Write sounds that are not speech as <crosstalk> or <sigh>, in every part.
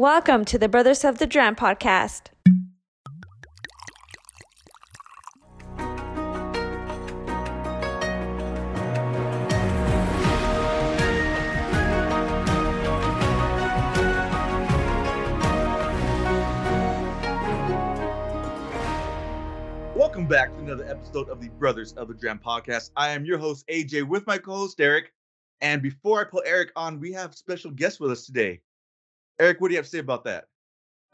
Welcome to the Brothers of the Dram podcast. Welcome back to another episode of the Brothers of the Dram podcast. I am your host, AJ, with my co host, Eric. And before I put Eric on, we have special guests with us today. Eric, what do you have to say about that?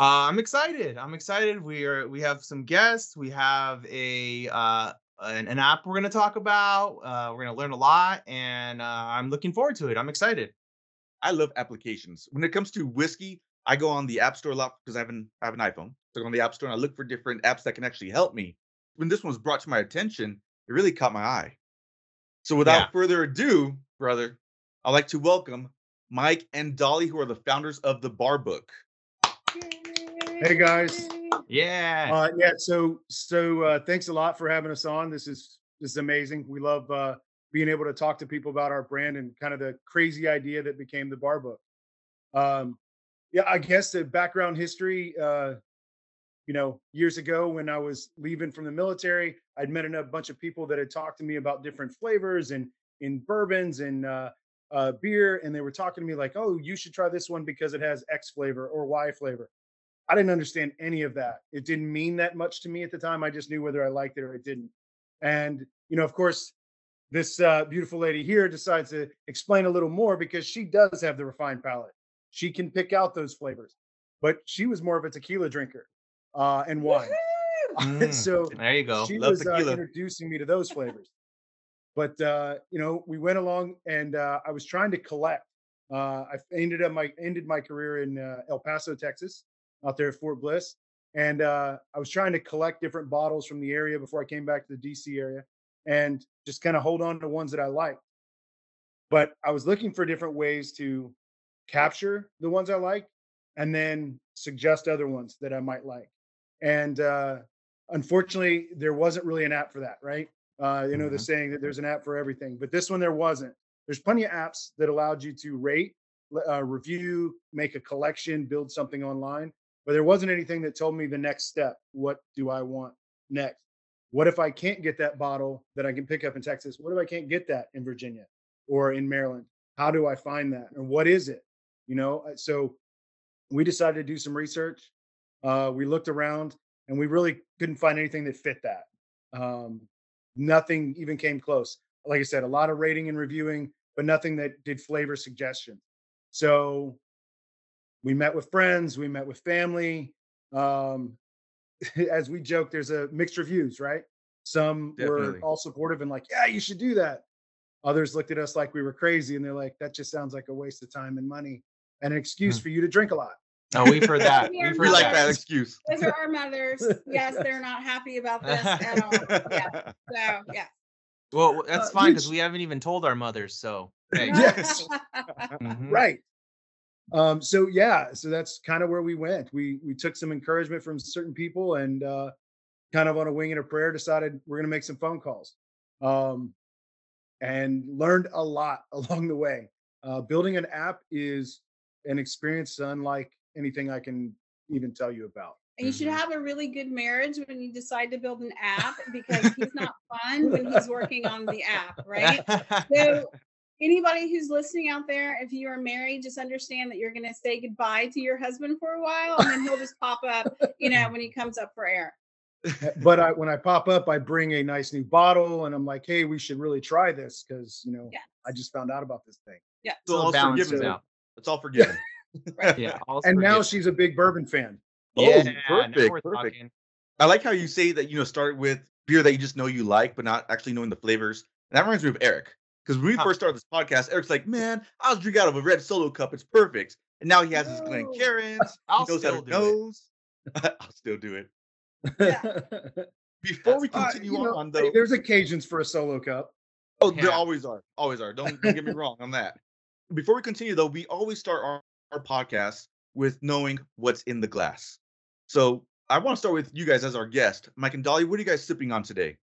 Uh, I'm excited. I'm excited. We are we have some guests. We have a uh, an, an app we're going to talk about. Uh, we're going to learn a lot, and uh, I'm looking forward to it. I'm excited. I love applications. When it comes to whiskey, I go on the App Store a lot because I have an I have an iPhone. So I go on the App Store and I look for different apps that can actually help me. When this one was brought to my attention, it really caught my eye. So without Yeah. further ado, brother, I'd like to welcome Mike and Dolly, who are the founders of the Bar Book. Hey guys. Yeah. Uh, yeah. So so uh, thanks a lot for having us on. This is this is amazing. We love uh, being able to talk to people about our brand and kind of the crazy idea that became the bar book. Um, yeah, I guess the background history. Uh, you know, years ago when I was leaving from the military, I'd met a bunch of people that had talked to me about different flavors and in bourbons and uh, uh, beer, and they were talking to me like, "Oh, you should try this one because it has X flavor or Y flavor." I didn't understand any of that. It didn't mean that much to me at the time. I just knew whether I liked it or it didn't. And you know, of course, this uh, beautiful lady here decides to explain a little more because she does have the refined palate. She can pick out those flavors, but she was more of a tequila drinker uh, and wine. <laughs> Mm, so there you go. she Love was uh, introducing me to those flavors. But uh, you know, we went along, and uh, I was trying to collect. Uh, I ended up my ended my career in uh, El Paso, Texas, out there at Fort Bliss, and uh, I was trying to collect different bottles from the area before I came back to the DC area, and just kind of hold on to ones that I liked. But I was looking for different ways to capture the ones I like, and then suggest other ones that I might like. And uh, unfortunately there wasn't really an app for that right uh, you know the Mhm. saying that there's an app for everything but this one there wasn't. There's plenty of apps that allowed you to rate uh, review make a collection build something online but there wasn't anything that told me the next step. What do i want next? What if i can't get that bottle that i can pick up in texas? What if i can't get that in virginia or in maryland? How do i find that? And what is it? You know Uh, so we decided to do some research uh, we looked around and we really couldn't find anything that fit that. Um, nothing even came close. Like I said, a lot of rating and reviewing, but nothing that did flavor suggestion. So we met with friends, we met with family. Um, <laughs> as we joke, there's a mixed reviews, right? Some Definitely. were all supportive and like, yeah, you should do that. Others looked at us like we were crazy and they're like, that just sounds like a waste of time and money and an excuse Hmm. for you to drink a lot. Oh, we've heard that. <laughs> Yeah, We've We heard like that. that excuse. <laughs> Those are our mothers. Yes, they're not happy about this at all. <laughs> Yeah. So yeah. Well, that's Uh, fine because which- we haven't even told our mothers. So hey. Yes. Mhm. right um so yeah so that's kind of where we went we we took some encouragement from certain people and uh kind of on a wing and a prayer decided we're going to make some phone calls um and learned a lot along the way uh building an app is an experience unlike anything i can even tell you about And you should Mhm. have a really good marriage when you decide to build an app because he's not <laughs> fun when he's working on the app, right? <laughs> So anybody who's listening out there, if you are married, just understand that you're going to say goodbye to your husband for a while, and then he'll just pop up, you know, when he comes up for air. but I, when i pop up i bring a nice new bottle and i'm like hey we should really try this because you know Yes. i just found out about this thing Yeah. So So all balances forgiven. out. It's all forgiven. Yeah. and now forgiven. she's a big bourbon fan Oh, Yeah, now perfect, perfect. I like how you say that you know start with beer that you just know you like, but not actually knowing the flavors. And that reminds me of Eric. Because when we Huh. first started this podcast, Eric's like, "Man, I'll drink out of a red solo cup. It's perfect." And now he has his Glen No. Karens. <laughs> I'll he knows how still to do it. nose. <laughs> I'll still do it. Yeah. <laughs> Before That's we Uh, continue you know, on, hey, though, there's occasions for a solo cup. oh, there always are, always are. Don't don't get me wrong on that. Before we continue, though, we always start our, our podcast with knowing what's in the glass. So I want to start with you guys as our guest, Mike and Dolly. What are you guys sipping on today?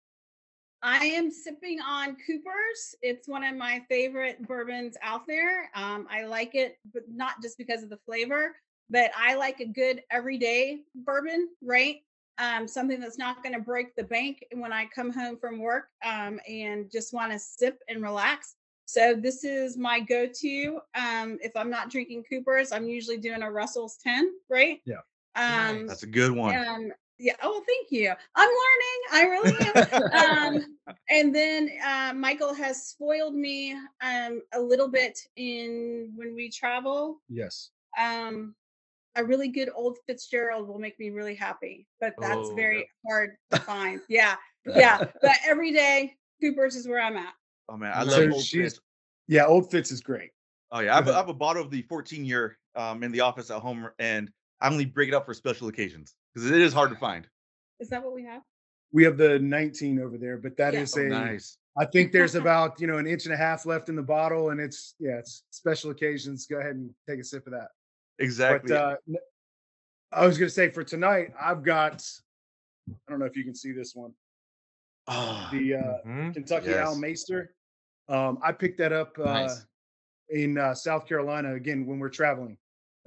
I am sipping on Cooper's. It's one of my favorite bourbons out there. Um, I like it, but not just because of the flavor, but I like a good everyday bourbon, right? Um, something that's not going to break the bank when I come home from work um, and just want to sip and relax. So this is my go-to. Um, if I'm not drinking Cooper's, I'm usually doing a Russell's 10, right? Yeah. Um, That's a good one. um, yeah. Oh, thank you. I'm learning. I really am. um, and then uh, Michael has spoiled me um, a little bit in when we travel. yes. Um, a really good old Fitzgerald will make me really happy, but that's Oh, very hard to find. Yeah, <laughs> yeah. But every day, Cooper's is where I'm at. Oh man, I So love old she's- Fitz. Yeah, Old Fitz is great. Oh yeah, I have, a, I have a bottle of the 14 year um in the office at home, and I only break it up for special occasions because it is hard to find. Is that what we have? We have the 19 over there, but that Yeah. is Oh, a. nice. I think there's about you know an inch and a half left in the bottle, and it's yeah, it's special occasions. Go ahead and take a sip of that. Exactly. But uh, n- I was gonna say for tonight, I've got. I don't know if you can see this one, Ah, the uh, Mhm. Kentucky Owl Yes. Maighstir. Um, I picked that up uh, Nice. in uh, South Carolina again when we're traveling.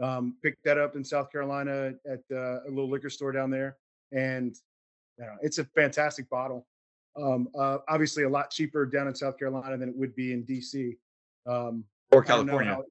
Um, picked that up in South Carolina at uh, a little liquor store down there, and you know, it's a fantastic bottle. Um, uh, obviously, a lot cheaper down in South Carolina than it would be in DC um, or I don't know California. how-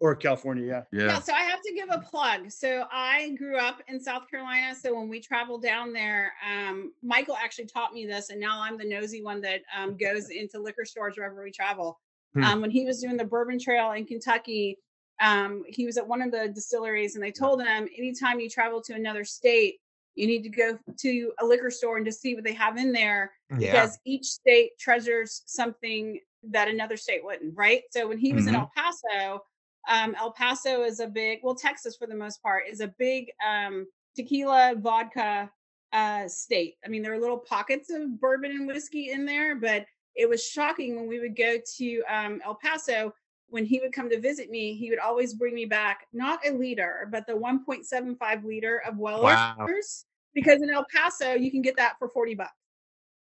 or California. Yeah, Yeah. Yeah. so I have to give a plug. So I grew up in South Carolina. So when we traveled down there, um, Michael actually taught me this, and now I'm the nosy one that um, goes <laughs> into liquor stores wherever we travel. Hmm. Um, when he was doing the Bourbon Trail in Kentucky, um, he was at one of the distilleries, and they told him anytime you travel to another state, you need to go to a liquor store and just see what they have in there Yeah. because each state treasures something that another state wouldn't, right? So when he was in Mhm. El Paso, um, El Paso is a big, well, Texas for the most part is a big um, tequila vodka uh, state. I mean, there are little pockets of bourbon and whiskey in there, but it was shocking when we would go to um, El Paso. When he would come to visit me, he would always bring me back not a liter, but the 1.75 liter of Weller's Wow. because in El Paso you can get that for 40 bucks.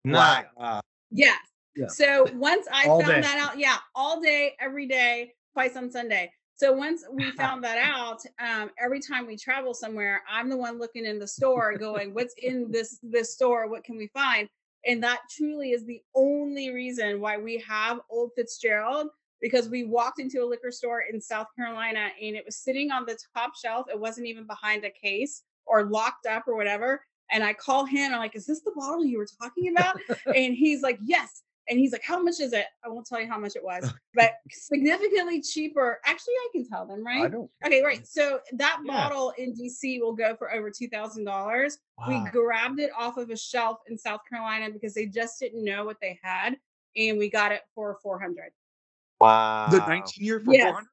Nice. Wow. Yes. Yeah. So once I All found day. that out, yeah, all day, every day, twice on Sunday. So once we <laughs> found that out, um, every time we travel somewhere, I'm the one looking in the store, going, "What's in this this store? What can we find?" And that truly is the only reason why we have Old Fitzgerald because we walked into a liquor store in South Carolina and it was sitting on the top shelf. It wasn't even behind a case or locked up or whatever. And I call him. I'm like, "Is this the bottle you were talking about?" <laughs> and he's like, "Yes." And he's like, "How much is it?" I won't tell you how much it was, <laughs> but significantly cheaper. Actually, I can tell them, right? I right? don't. Okay, right. So that Yeah. bottle in DC will go for over two thousand dollars. We grabbed it off of a shelf in South Carolina because they just didn't know what they had, and we got it for four hundred. Wow. The 19 year for Yes. 400.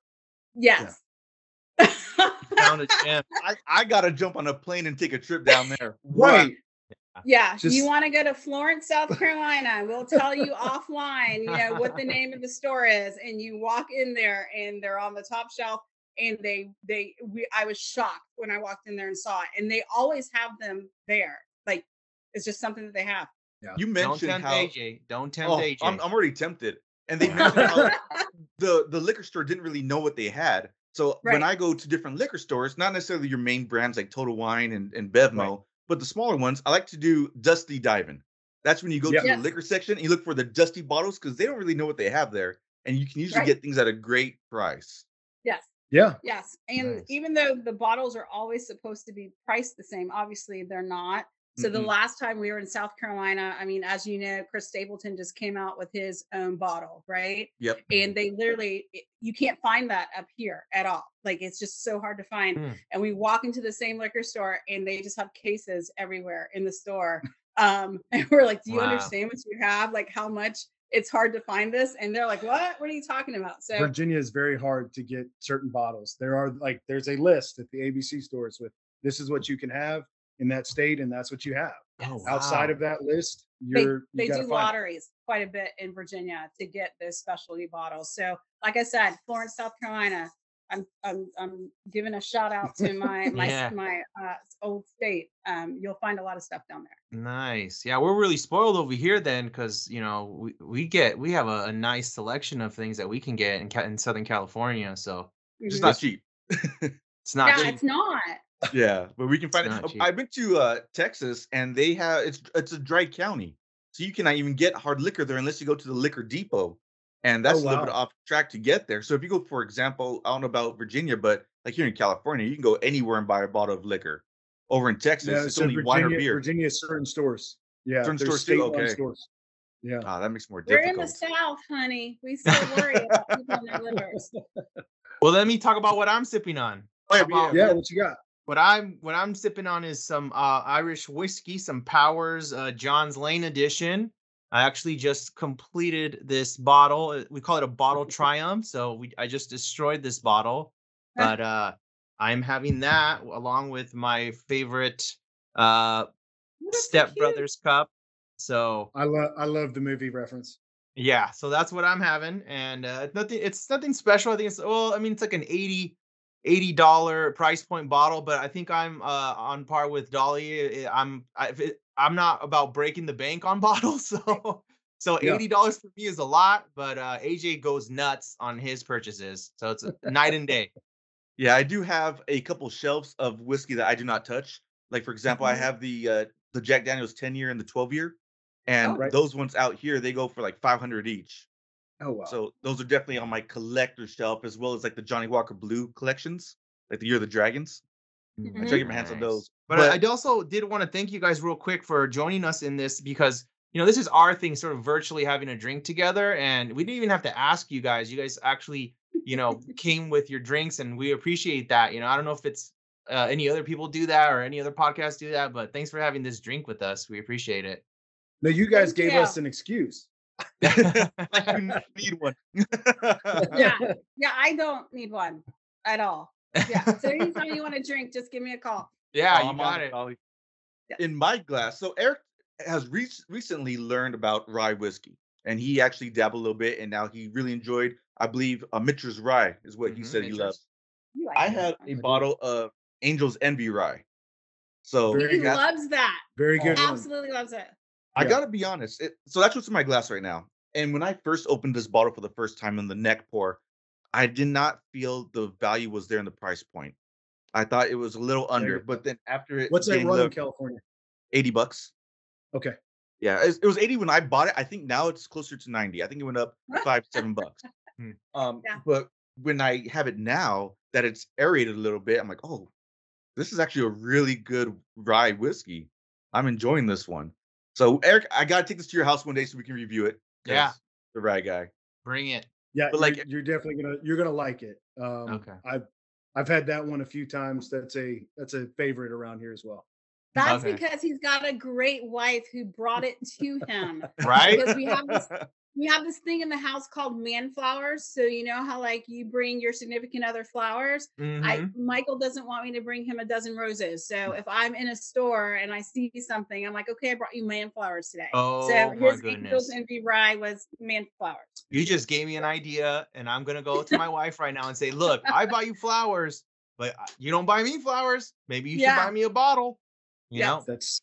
Yes. Found a gem. I, I gotta jump on a plane and take a trip down there. Right. Yeah, Just- you want to go to Florence, South Carolina? We'll tell you <laughs> offline, you know, what the name of the store is, and you walk in there, and they're on the top shelf, and they they we I was shocked when I walked in there and saw it, and they always have them there, like it's just something that they have. You mentioned Don't mentioned tempt how AJ. Don't tempt oh, AJ. I'm, I'm already tempted. And they mentioned how <laughs> the the liquor store didn't really know what they had. So when I go to different liquor stores, not necessarily your main brands like Total Wine and, and Bevmo, but the smaller ones, I like to do dusty diving. That's when you go Yeah. to Yes. the liquor section and you look for the dusty bottles because they don't really know what they have there. And you can usually Right. get things at a great price. Yes. Yeah. Yes. And Nice. even though the bottles are always supposed to be priced the same, obviously they're not. So the last time we were in South Carolina, I mean, as you know, Chris Stapleton just came out with his own bottle, right? Yep. And they literally, you can't find that up here at all. Like it's just so hard to find. Hmm. And we walk into the same liquor store and they just have cases everywhere in the store. Um, <laughs> and we're like, do you Wow. understand what you have? Like how much it's hard to find this? And they're like, what? What are you talking about? So Virginia is very hard to get certain bottles. There are like there's a list at the ABC stores with this is what you can have in that state, and that's what you have. Oh, Outside wow. of that list, they, you're they you gotta do find it. lotteries quite a bit in Virginia to get those specialty bottles. So, like I said, Florence, South Carolina, I'm I'm I'm giving a shout out to my <laughs> my Yeah. my uh, old state. Um, you'll find a lot of stuff down there. Nice. Yeah, we're really spoiled over here then, because you know we, we get we have a, a nice selection of things that we can get in in Southern California. So Just Mhm. not cheap. <laughs> It's not yeah, cheap. it's not. Yeah, but we can find it. Cheap. I've been to uh, Texas, and they have it's it's a dry county, so you cannot even get hard liquor there unless you go to the liquor depot, and that's Oh, a little bit off track to get there. So if you go, for example, I don't know about Virginia, but like here in California, you can go anywhere and buy a bottle of liquor. Over in Texas, Yeah, it's so only Virginia, wine or beer. Virginia certain stores. Yeah, Certain stores too? state-run Okay. Stores. Yeah. Ah, that makes it more We're in the. South, honey. We <laughs> still worry about people and their livers. <laughs> Well, let me talk about what I'm sipping on. Oh, yeah, Yeah, what you got? What I'm what I'm sipping on is some uh, Irish whiskey, some Powers uh, John's Lane edition. I actually just completed this bottle. uh, We call it a bottle <laughs> triumph. So we I just destroyed this bottle, <laughs> but uh, I'm having that along with my favorite uh, Step. Brothers cup. So I love I love the movie reference. yeah, so that's what I'm having, and uh, nothing. It's nothing special. I think it's well. I mean, it's like an 80 eighty dollar price point bottle, but I think I'm uh, on par with Dolly. I- I'm I, I'm not about breaking the bank on <laughs> bottles, so so eighty dollars for me is a lot, but uh, AJ goes nuts on his purchases, so it's a <laughs> night and day. Yeah, I do have a couple shelves of whiskey that I do not touch. Like for example, I Mm-hmm. Mhm. have the uh, the Jack Daniel's 10 year and the 12 year, and Oh. Right. those ones out here they go for like 500 each. Oh wow. So those are definitely on my collector shelf as well as like the Johnnie Walker Blue collections, like the Year of the Dragons. I try to get my hands on those. But, I I also did want to thank you guys real quick for joining us in this because you know this is our thing, sort of virtually having a drink together, and we didn't even have to ask you guys. You guys actually, you know, <laughs> came with your drinks, and we appreciate that. You know, I don't know if it's uh, any other people do that or any other podcasts do that, but thanks for having this drink with us. We appreciate it. no, you guys Thank gave you. us an excuse. Like <laughs> you <laughs> need one. Yeah. <laughs> Yeah, I don't need one at all. Yeah. So anytime you want to drink, just give me a call. yeah, Oh, you I'm got it, it. Ollie. In my glass, so Eric has re- recently learned about rye whiskey, and he actually dabbled a little bit, and now he really enjoyed. I believe uh, Michter's rye is what he Mhm, said he loves. like I it. had a do. bottle of Angel's Envy rye. So He loves that. Very good one. Absolutely loves it. I Yeah. gotta be honest. It, so that's what's in my glass right now. And when I first opened this bottle for the first time in the neck pour, I did not feel the value was there in the price point. I thought it was a little under, but then after it What's that run in California? 80 bucks. Okay. Yeah, it, was 80 when I bought it. I think now it's closer to 90. I think it went up <laughs> five, seven bucks. Hmm. Um, Yeah. but when I have it now that it's aerated a little bit, I'm like, oh, this is actually a really good rye whiskey. I'm enjoying this one. So Eric, I gotta take this to your house one day so we can review it. Yeah, The right guy. Bring it. Yeah, But, like like- you're definitely gonna you're gonna like it. Um, Okay. I've I've had that one a few times. That's a that's a favorite around here as well. That's Okay. because he's got a great wife who brought it to him. <laughs> Right? Because we have this we have this thing in the house called man flowers. So you know how like you bring your significant other flowers. I Mhm. Michael doesn't want me to bring him a dozen roses. So if I'm in a store and I see something, I'm like, okay, I brought you man flowers today. Oh, so my his goodness. Angel's Envy Rye was man flowers. You just gave me an idea, and I'm gonna go to my wife right now and say, "Look, I buy you flowers, but uh, you don't buy me flowers. Maybe you should buy me a bottle." You Yes. know, That's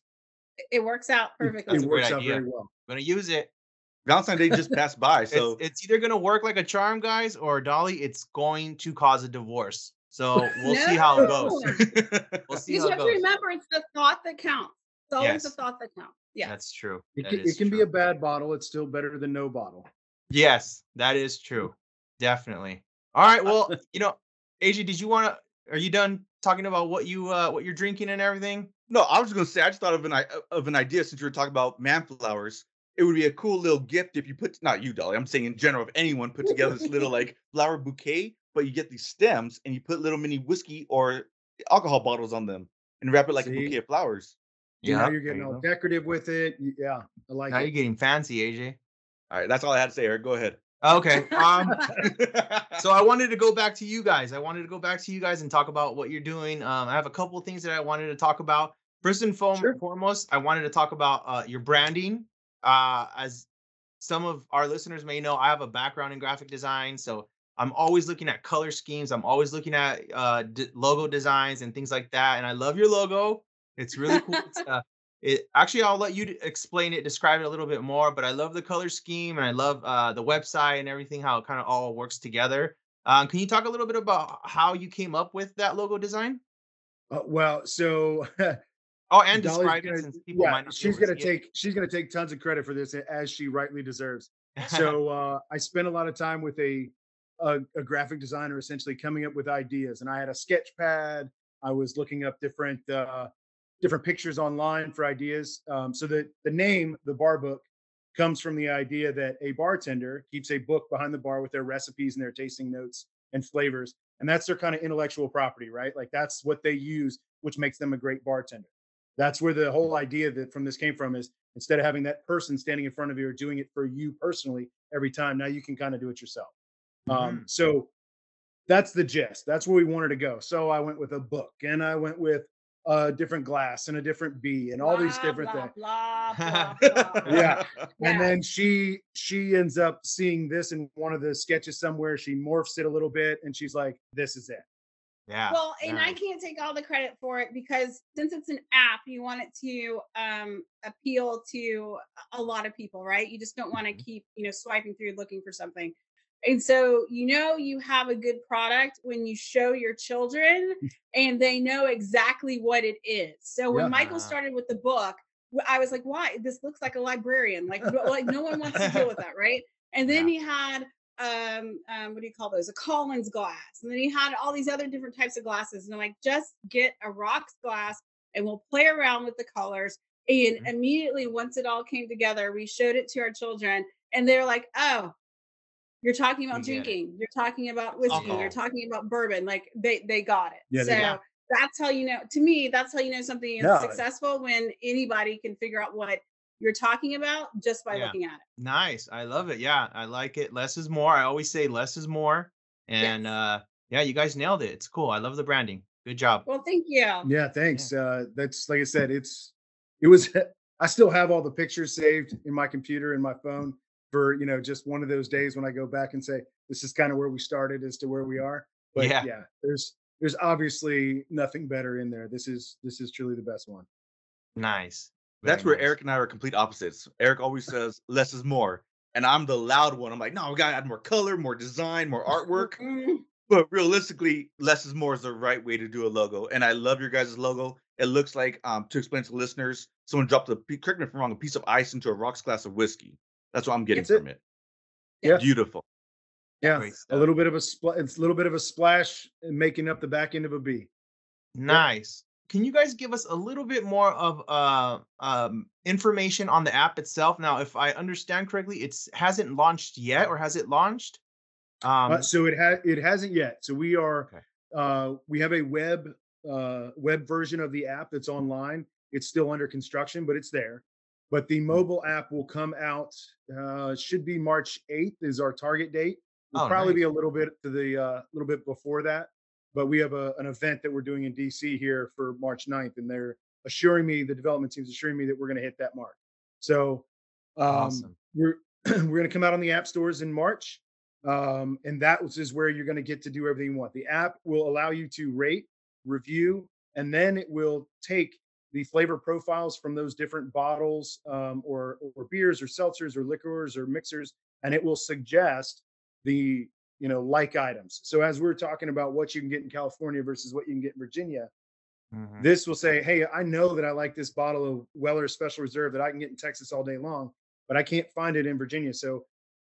It- It works out perfectly. It works out idea. very well. I'm gonna use it. Valentine's Day just passed by, <laughs> so it's, it's either gonna work like a charm, guys, or Dolly, it's going to cause a divorce. So <laughs> we'll see how it goes. <laughs> We'll see You how have it to goes. remember it's the thought that counts. It's always the thought that counts. Yeah. That's true. It That can, it can be a bad bottle. It's still better than no bottle. Yes, that is true. Definitely. All right. Well, you know, AJ, did you want to? Are you done talking about what you uh what you're drinking and everything? no, I was gonna say I just thought of an of an idea since you were talking about man flowers. It would be a cool little gift if you put not you, Dolly. I'm saying in general, if anyone put together this little like <laughs> flower bouquet, but you get these stems and you put little mini whiskey or alcohol bottles on them and wrap it like a bouquet of flowers. So now Yeah, you're getting you all go. decorative with it. Yeah, I like it. Now it. you're getting fancy, AJ. All right, that's all I had to say, Eric. Go ahead. Okay. Um. <laughs> so I wanted to go back to you guys. I wanted to go back to you guys and talk about what you're doing. Um, I have a couple of things that I wanted to talk about. First and fo- Sure. foremost, I wanted to talk about uh, your branding. Uh, as some of our listeners may know, I have a background in graphic design, so I'm always looking at color schemes. I'm always looking at uh, d- logo designs and things like that. And I love your logo. It's really cool. It's, <laughs> uh, it actually, I'll let you explain it, describe it a little bit more. But I love the color scheme and I love uh, the website and everything, how it kind of all works together. Um, can you talk a little bit about how you came up with that logo design? Uh, well, so <laughs> Oh, and Dolly's describe gonna- it since people yeah, might not she's gonna see it. take she's gonna take tons of credit for this as she rightly deserves. <laughs> So uh, I spent a lot of time with a, a a graphic designer, essentially coming up with ideas, and I had a sketch pad. I was looking up different uh, different pictures online for ideas. Um, so that the name, the bar book, comes from the idea that a bartender keeps a book behind the bar with their recipes and their tasting notes and flavors, and that's their kind of intellectual property, right? Like that's what they use, which makes them a great bartender. That's where the whole idea that from this came from is instead of having that person standing in front of you or doing it for you personally every time, now you can kind of do it yourself. Um, so that's the gist. That's where we wanted to go. So I went with a book and I went with a different glass and a different bee and all these different blah, things. Blah, blah, <laughs> blah. Yeah. Yeah. And then she she ends up seeing this in one of the sketches somewhere. She morphs it a little bit and she's like, "This is it." Yeah. Well, and I can't take all the credit for it because since it's an app, you want it to um, appeal to a lot of people, right? You just don't want to Mhm. keep, you know, swiping through looking for something. And so, you know, you have a good product when you show your children and they know exactly what it is. So when Yeah. Michael started with the book, I was like, why? This looks like a librarian. Like, like no one wants to deal with that, right? And then he had um um what do you call those? A collins glass. And then he had all these other different types of glasses. And i'm like just get a rocks glass and we'll play around with the colors. And Mhm. immediately once it all came together we showed it to our children and they're like oh you're talking about get it. drinking. You're talking about whiskey. Alcohol. you're talking about bourbon. Like they they got it. Yeah, so that's how you know to me that's how you know something is No. successful when anybody can figure out what you're talking about just by Yeah. looking at it Nice. I love it. Yeah, I like it. Less is more. I always say less is more. And Yes. uh yeah, you guys nailed it. It's cool. I love the branding. Good job. well thank you Yeah, thanks. Uh, that's like I said, it's it was. <laughs> I still have all the pictures saved in my computer and my phone for you know just one of those days when I go back and say this is kind of where we started as to where we are. But Yeah. yeah, there's there's obviously nothing better in there. This is this is truly the best one. Nice. That's where. Eric and I are complete opposites. Eric always says less is more, and I'm the loud one. I'm like, no, we gotta add more color, more design, more artwork. Mm, But realistically, less is more is the right way to do a logo. And I love your guys' logo. It looks like, um, to explain to listeners, someone dropped a pe- correct me if I'm wrong, a piece of ice into a rocks glass of whiskey. That's what I'm getting That's it. from it. Yeah. Beautiful. Yeah, a little bit of a spl- it's a little bit of a splash and making up the back end of a B. Nice. Can you guys give us a little bit more of uh, um, information on the app itself? Now, if I understand correctly, it hasn't launched yet, or has it launched? Um, Uh, so it has it hasn't yet. So we are Okay. uh, we have a web uh, web version of the app that's online. It's still under construction, but it's there. But Hmm. the mobile app will come out. Uh, should be March eighth is our target date. Will Oh, probably be a little bit to the uh, little bit before that. But we have a, an event that we're doing in DC here for March 9th, and they're assuring me the development team's assuring me that we're going to hit that mark. So um, Awesome. we're <clears throat> we're going to come out on the app stores in March, um, and that is where you're going to get to do everything you want. The app will allow you to rate, review, and then it will take the flavor profiles from those different bottles um, or or beers or seltzers or liquors or mixers, and it will suggest the you know like items. So as we're talking about what you can get in California versus what you can get in Virginia, Mhm. this will say, hey, I know that I like this bottle of Weller Special Reserve that I can get in Texas all day long, but I can't find it in Virginia. So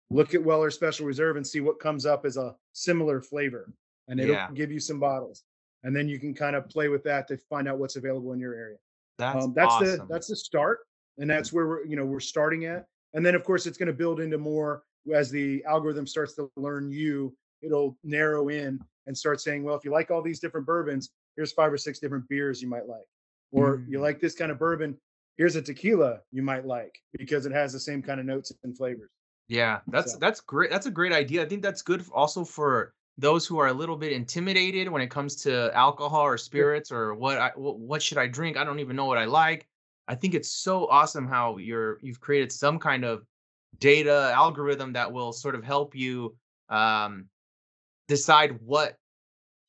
look at Weller Special Reserve and see what comes up as a similar flavor, and it'll Yeah. give you some bottles, and then you can kind of play with that to find out what's available in your area. That's um, that's awesome. the that's the start, and that's where we're you know we're starting at, and then of course it's going to build into more as the algorithm starts to learn you. It'll narrow in and start saying, well, if you like all these different bourbons, here's five or six different beers you might like, or you Mm. like this kind of bourbon, here's a tequila you might like because it has the same kind of notes and flavors. Yeah, that's So- that's great. That's a great idea. I think that's good also for those who are a little bit intimidated when it comes to alcohol or spirits or what I what, what should I drink? I don't even know what I like. I think it's so awesome how you're you've created some kind of data algorithm that will sort of help you um, decide what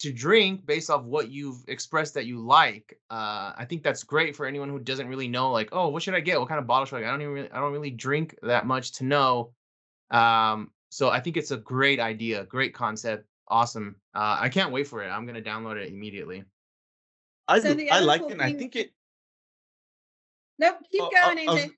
to drink based off what you've expressed that you like. Uh, I think that's great for anyone who doesn't really know, like, oh, what should I get? What kind of bottle should I get? I don't even really, I don't really drink that much to know. Um, so I think it's a great idea, great concept. Awesome. Uh, I can't wait for it. I'm gonna download it immediately. I So do, I like cool it, and I think it. Nope, keep Oh, going, I was- AJ.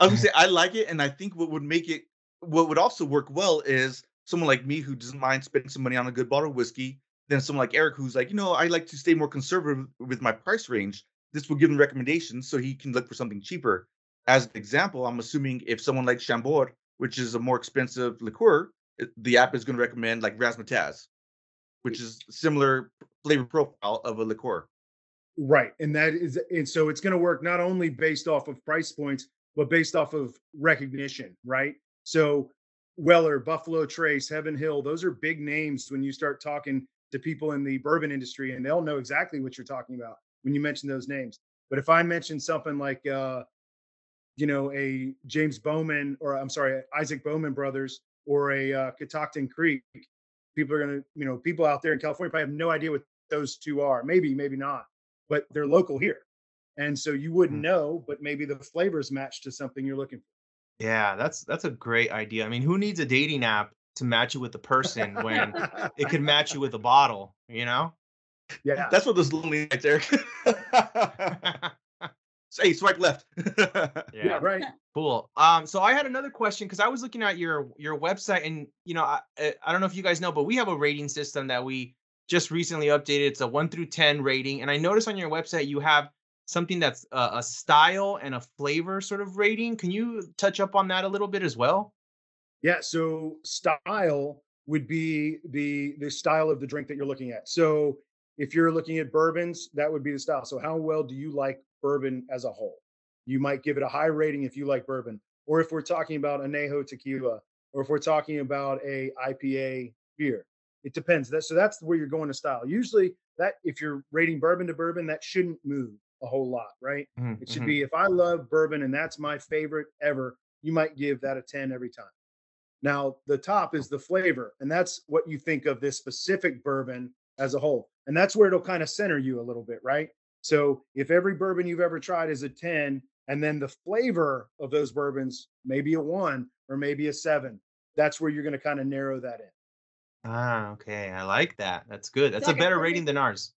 I was <laughs> gonna say I like it, and I think what would make it, what would also work well is someone like me who doesn't mind spending some money on a good bottle of whiskey. Then someone like Eric who's like, you know, I like to stay more conservative with my price range. This will give him recommendations so he can look for something cheaper. As an example, I'm assuming if someone like Chambord, which is a more expensive liqueur, eh, the app is going to recommend like Razzmatazz, which is similar flavor profile of a liqueur. Right. And that is, and so it's going to work not only based off of price points, but based off of recognition, right? So Weller, Buffalo Trace, Heaven Hill, those are big names when you start talking to people in the bourbon industry, and they'll know exactly what you're talking about when you mention those names. But if I mention something like, uh, you know, a James Bowman, or I'm sorry, Isaac Bowman Brothers, or a uh, Catoctin Creek, people are going to, you know, people out there in California probably have no idea what those two are. Maybe, maybe not but they're local here. And so you wouldn't Mm. know, but maybe the flavors match to something you're looking for. Yeah, that's that's a great idea. I mean, who needs a dating app to match you with the person when it could match you with a bottle? You know. yeah. That's what those lonely nights, Eric. <laughs> hey, swipe left. <laughs> yeah, right. <laughs> Cool. Um, so I had another question because I was looking at your your website, and you know, I I I don't know if you guys know, but we have a rating system that we just recently updated. It's a one through ten rating, and I noticed on your website you have something that's a, a style and a flavor sort of rating. Can you touch up on that a little bit as well? Yeah. So style would be the the style of the drink that you're looking at. So if you're looking at bourbons, that would be the style. So how well do you like bourbon as a whole? You might give it a high rating if you like bourbon, or if we're talking about anejo tequila, or if we're talking about a IPA beer. It depends. That so that's where you're going to style. Usually, that if you're rating bourbon to bourbon, that shouldn't move a whole lot, right? Mhm, It should mhm. be if I love bourbon and that's my favorite ever, you might give that a 10 every time. Now, the top is the flavor, and that's what you think of this specific bourbon as a whole. And that's where it'll kind of center you a little bit, right? So if every bourbon you've ever tried is a 10, and then the flavor of those bourbons, maybe a one or maybe a seven, that's where you're going to kind of narrow that in. Ah, okay. I like that. That's good. That's a better rating than ours.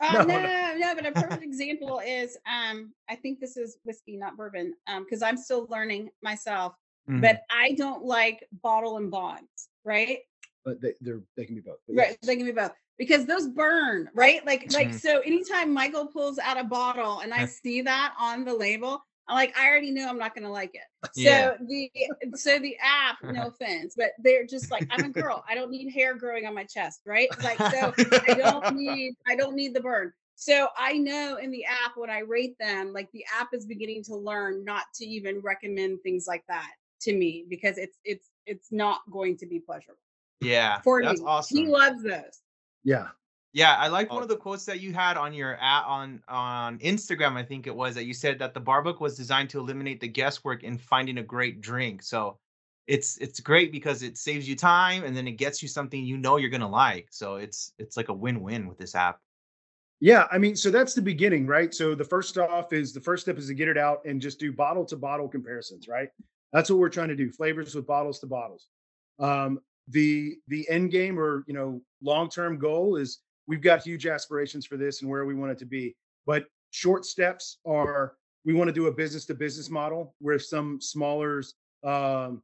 Uh, No, no, no. but a <laughs> perfect example is um, I think this is whiskey, not bourbon, um, because I'm still learning myself. Mhm. But I don't like bottle and bonds, right? But they, they're, they can be both. Right. yes. They can be both because those burn, right? Like, like Mhm. so anytime Michael pulls out a bottle and I see that on the label, I'm like, I already knew I'm not gonna like it. <laughs> So Yeah. the so the app, no <laughs> offense, but they're just like, I'm a girl. I don't need hair growing on my chest, right? <laughs> Like so I don't need I don't need the burn. So I know in the app when I rate them, like the app is beginning to learn not to even recommend things like that to me because it's it's it's not going to be pleasurable Yeah, for that's me. awesome. He loves those. Yeah. Yeah, I like one of the quotes that you had on your at on on Instagram. I think it was that you said that the bar book was designed to eliminate the guesswork in finding a great drink. So it's it's great because it saves you time and then it gets you something you know you're gonna like. So it's it's like a win-win with this app. Yeah, I mean, so that's the beginning, right? So the first off is the first step is to get it out and just do bottle to bottle comparisons, right? That's what we're trying to do, flavors with bottles to bottles. Um, the the end game or you know long-term goal is we've got huge aspirations for this and where we want it to be. But short steps are we want to do a business to business model where some smaller um,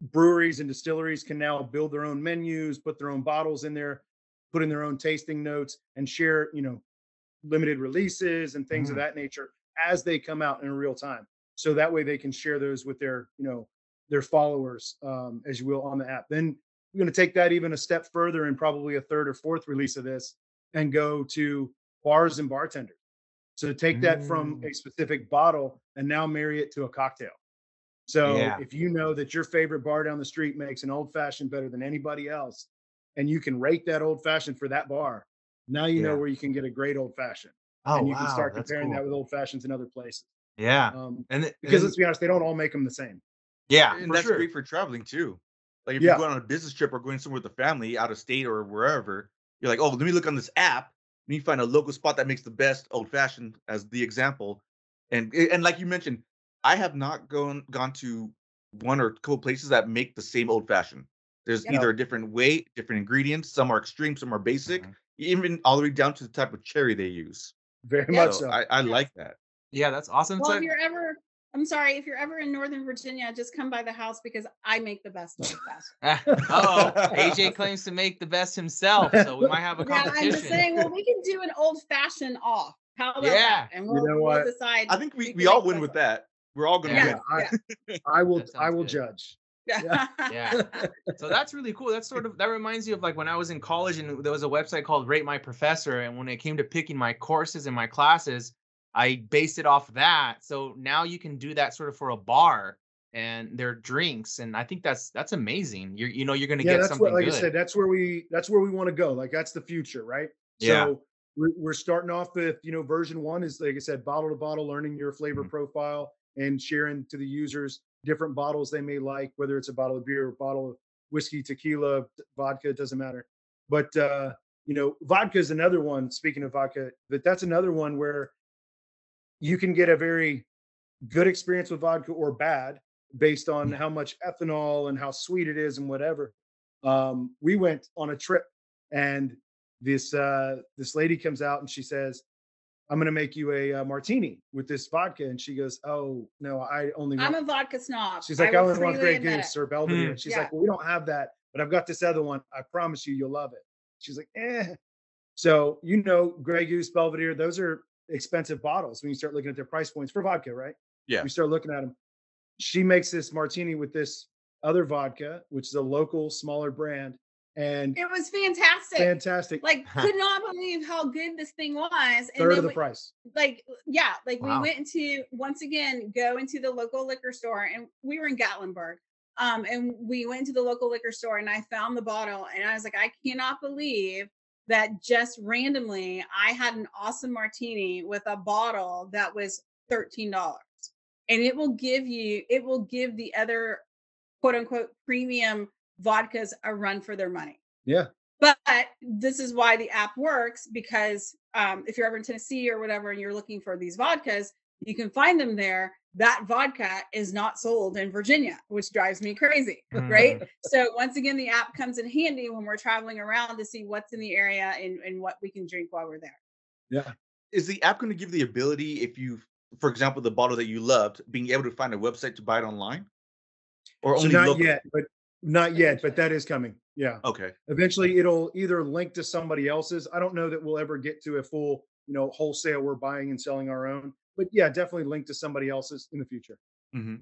breweries and distilleries can now build their own menus, put their own bottles in there, put in their own tasting notes and share, you know, limited releases and things of Mm. that nature as they come out in real time. So that way they can share those with their, you know, their followers, um, as you will on the app. Then we're going to take that even a step further and probably a third or fourth release of this and go to bars and bartenders. So take that from Mm. a specific bottle and now marry it to a cocktail. So Yeah. if you know that your favorite bar down the street makes an old fashioned better than anybody else, and you can rate that old fashioned for that bar, now you know where you can get a great old fashioned. Oh and you wow, can start that's comparing that with old fashions in other places. Yeah, Um, and, th- because then- let's be honest, they don't all make them the same. yeah, and for that's sure. great for traveling too. Like if Yeah. you go on a business trip or going somewhere with the family, out of state or wherever, you're like, oh, let me look on this app. Let me find a local spot that makes the best old fashioned as the example. And eh, and like you mentioned, I have not gone gone to one or couple places that make the same old fashioned. There's Yep. either a different weight, different ingredients. Some are extreme, some are basic, Mhm. even all the way down to the type of cherry they use. Very Yeah. much So so. I, I Yes. like that. Yeah, that's awesome. Well, So- if you're ever, I'm sorry, if you're ever in Northern Virginia, just come by the house because I make the best old fashioned. oh, AJ claims to make the best himself, so we might have a competition. Yeah, I'm just saying. Well, we can do an old fashioned off. How about Yeah. that? And we'll, know we'll decide. I think we, we all win the with that. We're all gonna Yeah. win. I, <laughs> I will I will good. judge. <laughs> Yeah. Yeah. so that's really cool. That's sort of that reminds me of like when I was in college and there was a website called Rate My Professor, and when it came to picking my courses and my classes, I based it off that. So now you can do that sort of for a bar and their drinks, and I think that's that's amazing. You're you know you're gonna yeah, get that's something what like good. I said, that's where we that's where we want to go. Like that's the future, right? Yeah. So we're, we're starting off with, you know, version one is like I said, bottle to bottle, learning your flavor Mhm. profile and sharing to the users different bottles they may like, whether it's a bottle of beer, a bottle of whiskey, tequila, vodka, it doesn't matter. But uh, you know, vodka is another one. Speaking of vodka, but that's another one where you can get a very good experience with vodka or bad based on how much ethanol and how sweet it is and whatever. Um, we went on a trip and this uh, this lady comes out and she says, "I'm going to make you a, uh martini with this vodka," and she goes, "Oh no, I only." I'm a vodka snob. She's like, I "I only want Grey Goose it. or Belvedere." And she's Yeah. like, "Well, we don't have that, but I've got this other one. I promise you, you'll love it." She's like, "Eh." So you know, Grey Goose, Belvedere, those are expensive bottles when you start looking at their price points for vodka, right? Yeah. We start looking at them. She makes this martini with this other vodka, which is a local, smaller brand, and It was fantastic. fantastic. Like, <laughs> could not believe how good this thing was. And third of the we- price. like yeah like Wow. we went into once again go into the local liquor store and we were in gatlinburg um and we went to the local liquor store and i found the bottle and i was like i cannot believe that just randomly i had an awesome martini with a bottle that was $13 and it will give you it will give the other quote unquote premium vodkas a run for their money Yeah. but this is why the app works because um, if you're ever in Tennessee or whatever and you're looking for these vodkas, you can find them there. That vodka is not sold in Virginia, which drives me crazy, mm. right? So once again, the app comes in handy when we're traveling around to see what's in the area and, and what we can drink while we're there. Yeah. Is the app going to give the ability, if you, for example, the bottle that you loved, being able to find a website to buy it online? Or So only not local? yet, but not yet, but that is coming. Yeah. Okay. Eventually it'll either link to somebody else's. I don't know that we'll ever get to a full, you know, wholesale we're buying and selling our own. But yeah, definitely link to somebody else's in the future. hmm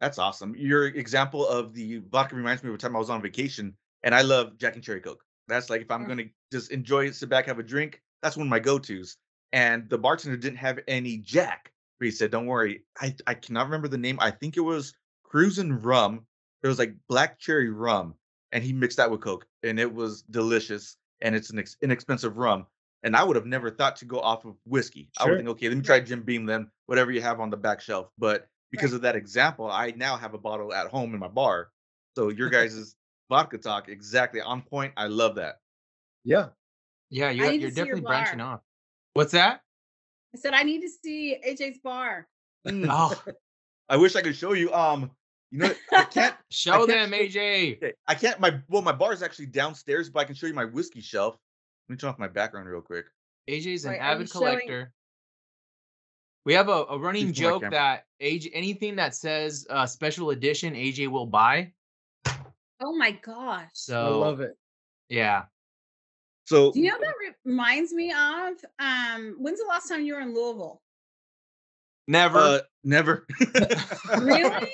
That's awesome. Your example of the vodka reminds me of a time I was on vacation and I love Jack and Cherry Coke. That's like if I'm going to just enjoy, sit back, have a drink, that's one of my go tos. And the bartender didn't have any Jack. But he said, Don't worry. I, I cannot remember the name. I think it was Cruzan Rum. It was like black cherry rum. And he mixed that with Coke and it was delicious. And it's an ex- inexpensive rum. And I would have never thought to go off of whiskey. I would Sure. think, okay, let me try Jim Beam then, whatever you have on the back shelf. But because of that example, I now have a bottle at home in my bar. So your guys' vodka talk exactly on point. I love that. Yeah. yeah, you're, you're see your definitely branching off. What's that? I said, I need to see AJ's bar. <laughs> Oh, I wish I could show you. Um, you know, I can't. <laughs> show can't them, show- AJ. I can't. My well, my bar is actually downstairs, but I can show you my whiskey shelf. Let me turn off my background real quick. AJ's an Wait, are you avid showing- collector. We have a, a running Use my joke camera. that AJ anything that says uh, special edition AJ will buy. Oh my gosh. So I love it. Yeah. So Do you know what that reminds me of? Um, when's the last time you were in Louisville? Never. uh, never. <laughs> Really?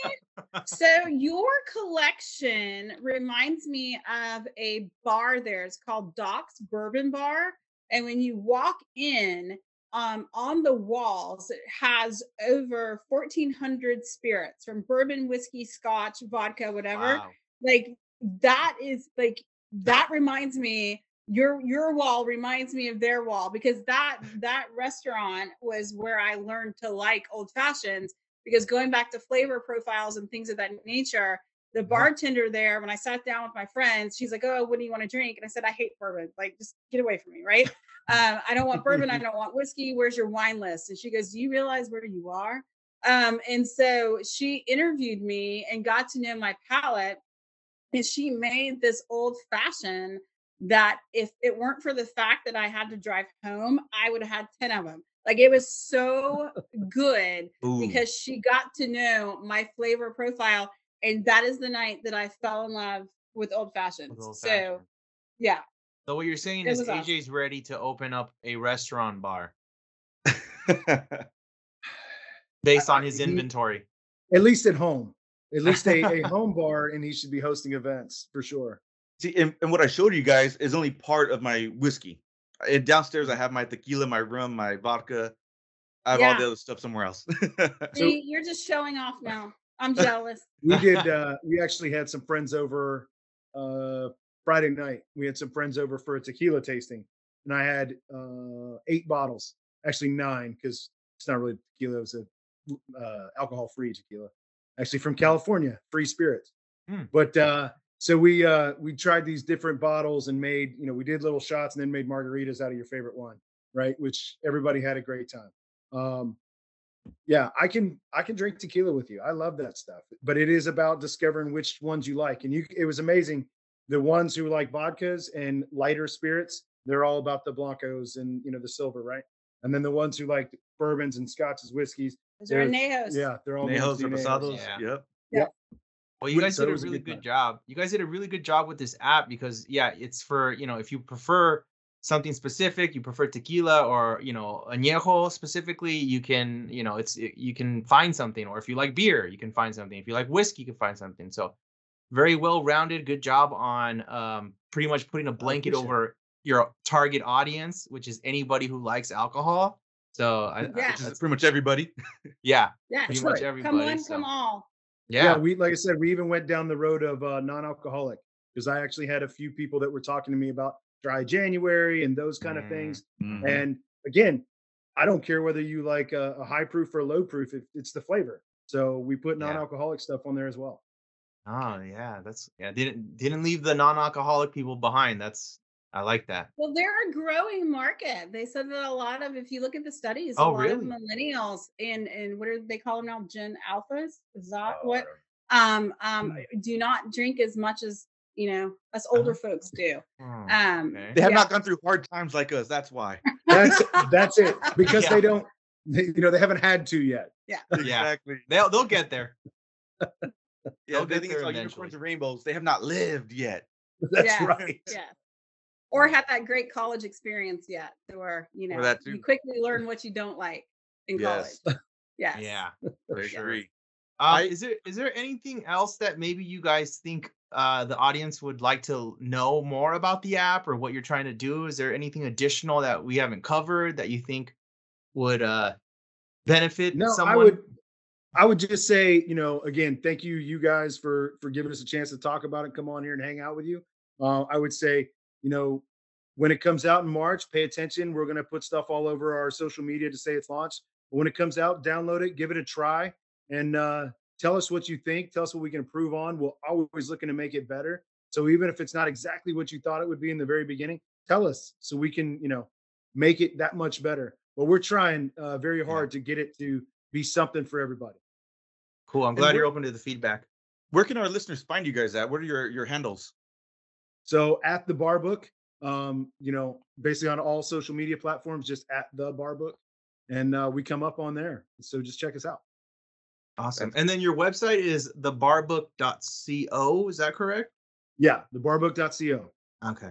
so your collection reminds me of a bar there. It's called Doc's Bourbon Bar. And when you walk in, um, on the walls, it has over 1,400 spirits from bourbon, whiskey, scotch, vodka, whatever. Wow. Like that is like that reminds me your your wall reminds me of their wall because that that restaurant was where I learned to like old fashions because going back to flavor profiles and things of that nature the bartender there when I sat down with my friends she's like oh what do you want to drink? And I said I hate bourbon like just get away from me right? Um, I don't want bourbon I <laughs> don't want whiskey where's your wine list? And she goes do you realize where you are? Um, and so she interviewed me and got to know my palate and she made this old fashioned that if it weren't for the fact that I had to drive home, I would have had 10 of them. Like it was so <laughs> good Ooh. because she got to know my flavor profile. And that is the night that I fell in love with old fashioned. With old So fashioned. yeah. So what you're saying It is was awesome. AJ's ready to open up a restaurant bar <laughs> based on his inventory. At least at home. At least a, a <laughs> home bar, and he should be hosting events for sure. See, and, and what I showed you guys is only part of my whiskey. And downstairs, I have my tequila, my rum, my vodka. I have all the other stuff somewhere else. <laughs> See, you're just showing off <laughs> now. I'm jealous. <laughs> We did. uh We actually had some friends over uh Friday night. We had some friends over for a tequila tasting, and I had uh eight bottles. Actually, nine because it's not really tequila. It was a uh, alcohol-free tequila, actually from California, Free Spirits. Hmm. But uh so we uh we tried these different bottles and made you know we did little shots and then made margaritas out of your favorite one, right? Which everybody had a great time. Um yeah, I can I can drink tequila with you. I love that stuff. But it is about discovering which ones you like. And you it was amazing. The ones who like vodkas and lighter spirits, they're all about the blancos and you know the silver, right? And then the ones who like bourbons and scotches, whiskeys, Those are There's- Nejos. yeah, they're all going Nejos, to be Nejos. reposados. Yeah. Yep. Well, you guys did a was a really good good job. You guys did a really good job with this app because yeah, it's for, you know, if you prefer something specific, you prefer tequila or, you know, añejo specifically, you can, you know, it's it- you can find something or if you like beer, you can find something. If you like whiskey, you can find something. So, very well-rounded, good job on um pretty much putting a blanket appreciate it. over your target audience, which is anybody who likes alcohol. So, I, I- Yeah. Which is that's- pretty much everybody. <laughs> yeah, Yeah. pretty That's much everybody. Come one, so- come all. Yeah. Yeah. we like I said, we even went down the road of uh, non-alcoholic because I actually had a few people that were talking to me about dry January and those kind of Mm. things. Mhm. And again, I don't care whether you like a, a high proof or low proof; it, it's the flavor. So we put non-alcoholic stuff on there as well. Oh yeah, that's yeah. Didn't didn't leave the non-alcoholic people behind. That's I like that. Well, they're a growing market. They said that a lot of, if you look at the studies, Oh, a lot of really? millennials and and what do they call them now? Gen alphas? Is that Oh, what? Um, um, Hmm. do not drink as much as you know us older folks do. Hmm, Um, okay. They have yeah. not gone through hard times like us. That's why. That's that's it <laughs> because Yeah. they don't, they, you know, they haven't had to yet. Yeah. <laughs> Exactly. They'll they'll get there. Yeah, They'll they get think there it's all eventually. unicorns and rainbows. They have not lived yet. That's Yes, right. Yeah. Or had that great college experience yet, or you know, that you quickly learn what you don't like in Yes. college. Yes. Yeah. <laughs> I sure. agree. Um, is there is there anything else that maybe you guys think uh, the audience would like to know more about the app or what you're trying to do? Is there anything additional that we haven't covered that you think would uh, benefit No, someone? I would I would just say, you know, again, thank you, you guys, for for giving us a chance to talk about it, come on here and hang out with you. Uh, I would say, you know, when it comes out in March, pay attention. We're gonna put stuff all over our social media to say it's launched. But when it comes out, download it, give it a try, and uh, tell us what you think. Tell us what we can improve on. We're always looking to make it better. So even if it's not exactly what you thought it would be in the very beginning, tell us so we can, you know, make it that much better. But we're trying uh, very hard to get it to be something for everybody. cool. I'm glad you're open to the feedback. Where can our listeners find you guys at? What are your your handles? So at the bar book, um, you know, basically on all social media platforms, just at the bar book. And uh, we come up on there. So just check us out. Awesome. And then your website is thebarbook.co. Is that correct? Yeah, the barbook.co. Okay.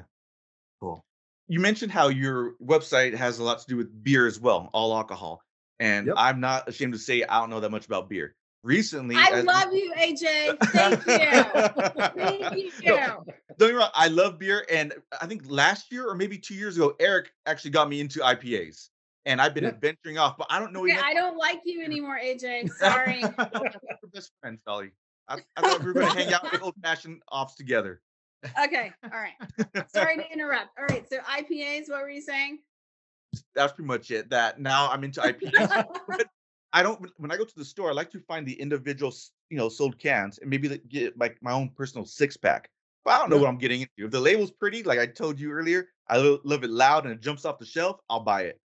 Cool. You mentioned how your website has a lot to do with beer as well, all alcohol. And Yep. I'm not ashamed to say I don't know that much about beer. Recently, I as- love you, AJ. Thank you. <laughs> Thank you. No, Don't get me wrong, I love beer, and I think last year or maybe two years ago, Eric actually got me into IPAs, and I've been Yeah. adventuring off, but I don't know. Okay, I don't like you <laughs> anymore, AJ. <laughs> Sorry. I thought we were best friends, Dolly. I, I thought we were going to hang out with old fashioned offs together. okay. All right. Sorry to interrupt. All right. So IPAs, what were you saying? That's pretty much it. That now I'm into IPAs. I don't. When I go to the store, I like to find the individual, you know, sold cans, and maybe get like my own personal six pack. But I don't know Yeah. what I'm getting into. If the label's pretty, like I told you earlier, I love it loud and it jumps off the shelf. I'll buy it.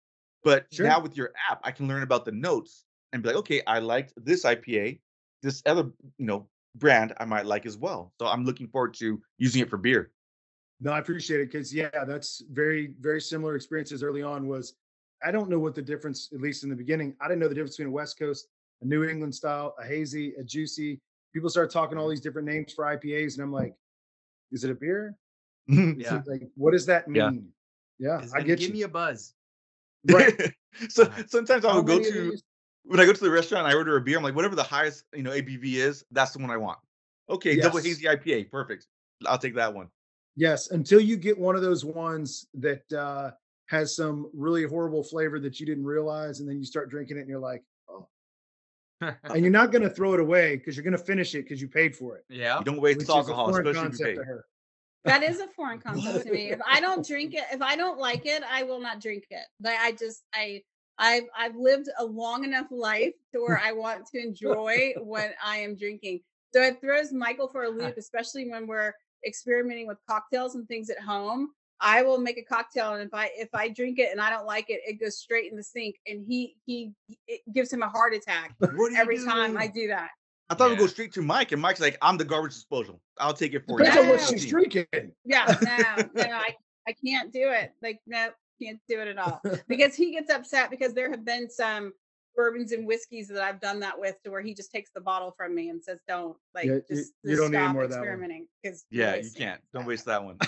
But Sure. now with your app, I can learn about the notes and be like, okay, I liked this IPA. This other, you know, brand I might like as well. So I'm looking forward to using it for beer. No, I appreciate it because yeah, that's very very similar experiences early on. Was I don't know what the difference, at least in the beginning, I didn't know the difference between a West Coast, a New England style, a hazy, a juicy. People start talking all these different names for IPAs, and I'm like, is it a beer? <laughs> Yeah. Like, what does that Yeah. mean? Yeah, It's I get give you. me a buzz. Right. <laughs> so sometimes I How will go to when I go to the restaurant, I order a beer. I'm like, whatever the highest you know ABV is, that's the one I want. Okay, double hazy IPA, perfect. I'll take that one. Yes, until you get one of those ones that uh, has some really horrible flavor that you didn't realize, and then you start drinking it, and you're like, oh, and you're not going <laughs> to throw it away because you're going to finish it because you paid for it. yeah. You don't waste Which alcohol, especially if you concept pay. to her. That is a foreign <laughs> concept to me. If I don't drink it, if I don't like it, I will not drink it. Like I just I I've I've lived a long enough life to where I want to enjoy what I am drinking. So it throws Michael for a loop, <laughs> especially when we're experimenting with cocktails and things at home. I will make a cocktail, and if I if I drink it and I don't like it, it goes straight in the sink, and he he it gives him a heart attack What do you every time? I do that. I thought we'd go straight to Mike, and Mike's like, I'm the garbage disposal. I'll take it for Depends you. on what Yeah. she's drinking. Yeah, <laughs> no, no, I, I can't do it. Like, no, can't do it at all. Because he gets upset because there have been some bourbons and whiskeys that I've done that with to where he just takes the bottle from me and says, Don't like Yeah, just, you just don't need any stop more of that one." experimenting. Because Yeah, you can't. Don't <laughs> waste that one.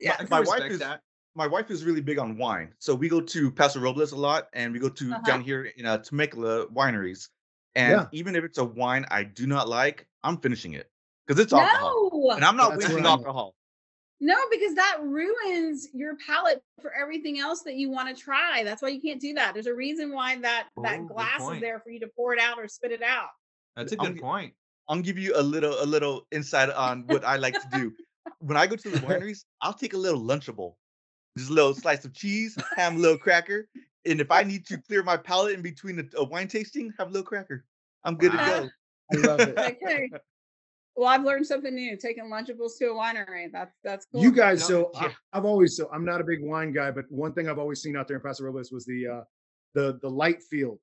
Yeah. I can My wife is- that. My wife is really big on wine, so we go to Paso Robles a lot, and we go to Uh-huh. down here in uh, Temecula wineries. And Yeah. even if it's a wine I do not like, I'm finishing it because it's alcohol, No, and I'm not That's wasting right. alcohol. no, because that ruins your palate for everything else that you want to try. That's why you can't do that. There's a reason why that Oh, that glass is there for you to pour it out or spit it out. That's a I'm good g- point. I'll give you a little a little insight on what I like to do. When I go to the <laughs> wineries, I'll take a little lunchable, just a little slice of cheese, ham, a little cracker, and if I need to clear my palate in between a, a wine tasting, have a little cracker. I'm good Wow. to go. <laughs> I love it. <laughs> Okay. well, I've learned something new. Taking Lunchables to a winery. That's that's cool. You guys, so yeah. I, I've always so I'm not a big wine guy, but one thing I've always seen out there in Paso Robles was the uh the the light field,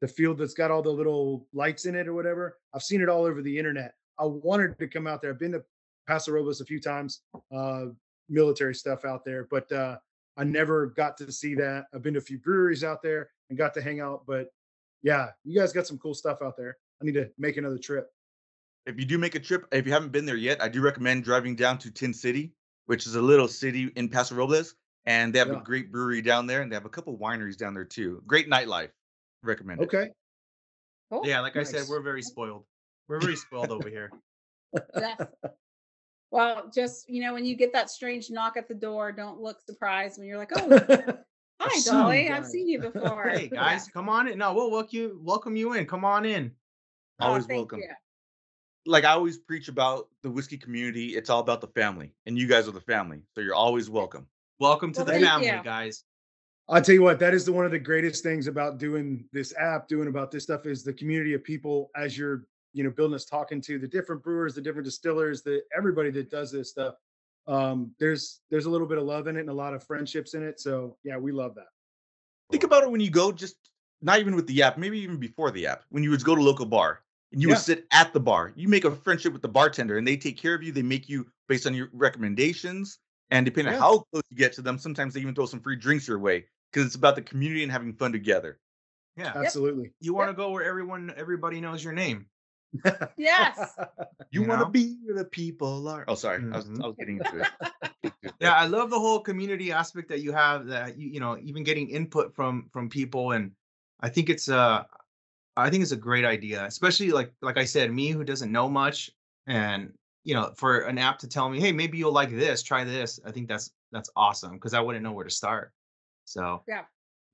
the field that's got all the little lights in it or whatever. I've seen it all over the internet. I wanted to come out there. I've been to Paso Robles a few times, uh, military stuff out there, but uh, I never got to see that. I've been to a few breweries out there and got to hang out, but yeah, you guys got some cool stuff out there. I need to make another trip. If you do make a trip, if you haven't been there yet, I do recommend driving down to Tin City, which is a little city in Paso Robles, and they have Yeah. a great brewery down there, and they have a couple wineries down there too. Great nightlife. Recommend it. Okay. Cool. Yeah, like I said, we're very spoiled. We're very spoiled over here. Yes. Well, just you know, when you get that strange knock at the door, don't look surprised when you're like, "Oh, <laughs> hi, seen you Dolly, I've seen you before." Hey Yeah. guys, come on in. No, we'll welcome you. Welcome you in. Come on in. Oh, Always thank welcome. you. Like I always preach about the whiskey community. It's all about the family, and you guys are the family, so you're always welcome. Welcome to Well, the family, you. guys. I'll tell you what, that is the one of the greatest things about doing this app, doing about this stuff is the community of people as you're, you know, building us talking to the different brewers, the different distillers, the everybody that does this stuff. Um, there's there's a little bit of love in it and a lot of friendships in it. So yeah, we love that. Think about it when you go, just not even with the app, maybe even before the app, when you would go to local bar and you Yeah. would sit at the bar. You make a friendship with the bartender, and they take care of you. They make you based on your recommendations, and depending Yeah. on how close you get to them, sometimes they even throw some free drinks your way because it's about the community and having fun together. Yeah. Absolutely. You want to go where everyone, everybody knows your name. Yes. <laughs> You, You want to be where the people are. Oh, sorry, I, was, Mhm. I was getting into it. <laughs> Yeah, I love the whole community aspect that you have. That you, you know, even getting input from from people, and I think it's uh, I think it's a great idea, especially like like I said, me who doesn't know much, and you know, for an app to tell me, hey, maybe you'll like this, try this. I think that's that's awesome because I wouldn't know where to start. So Yeah.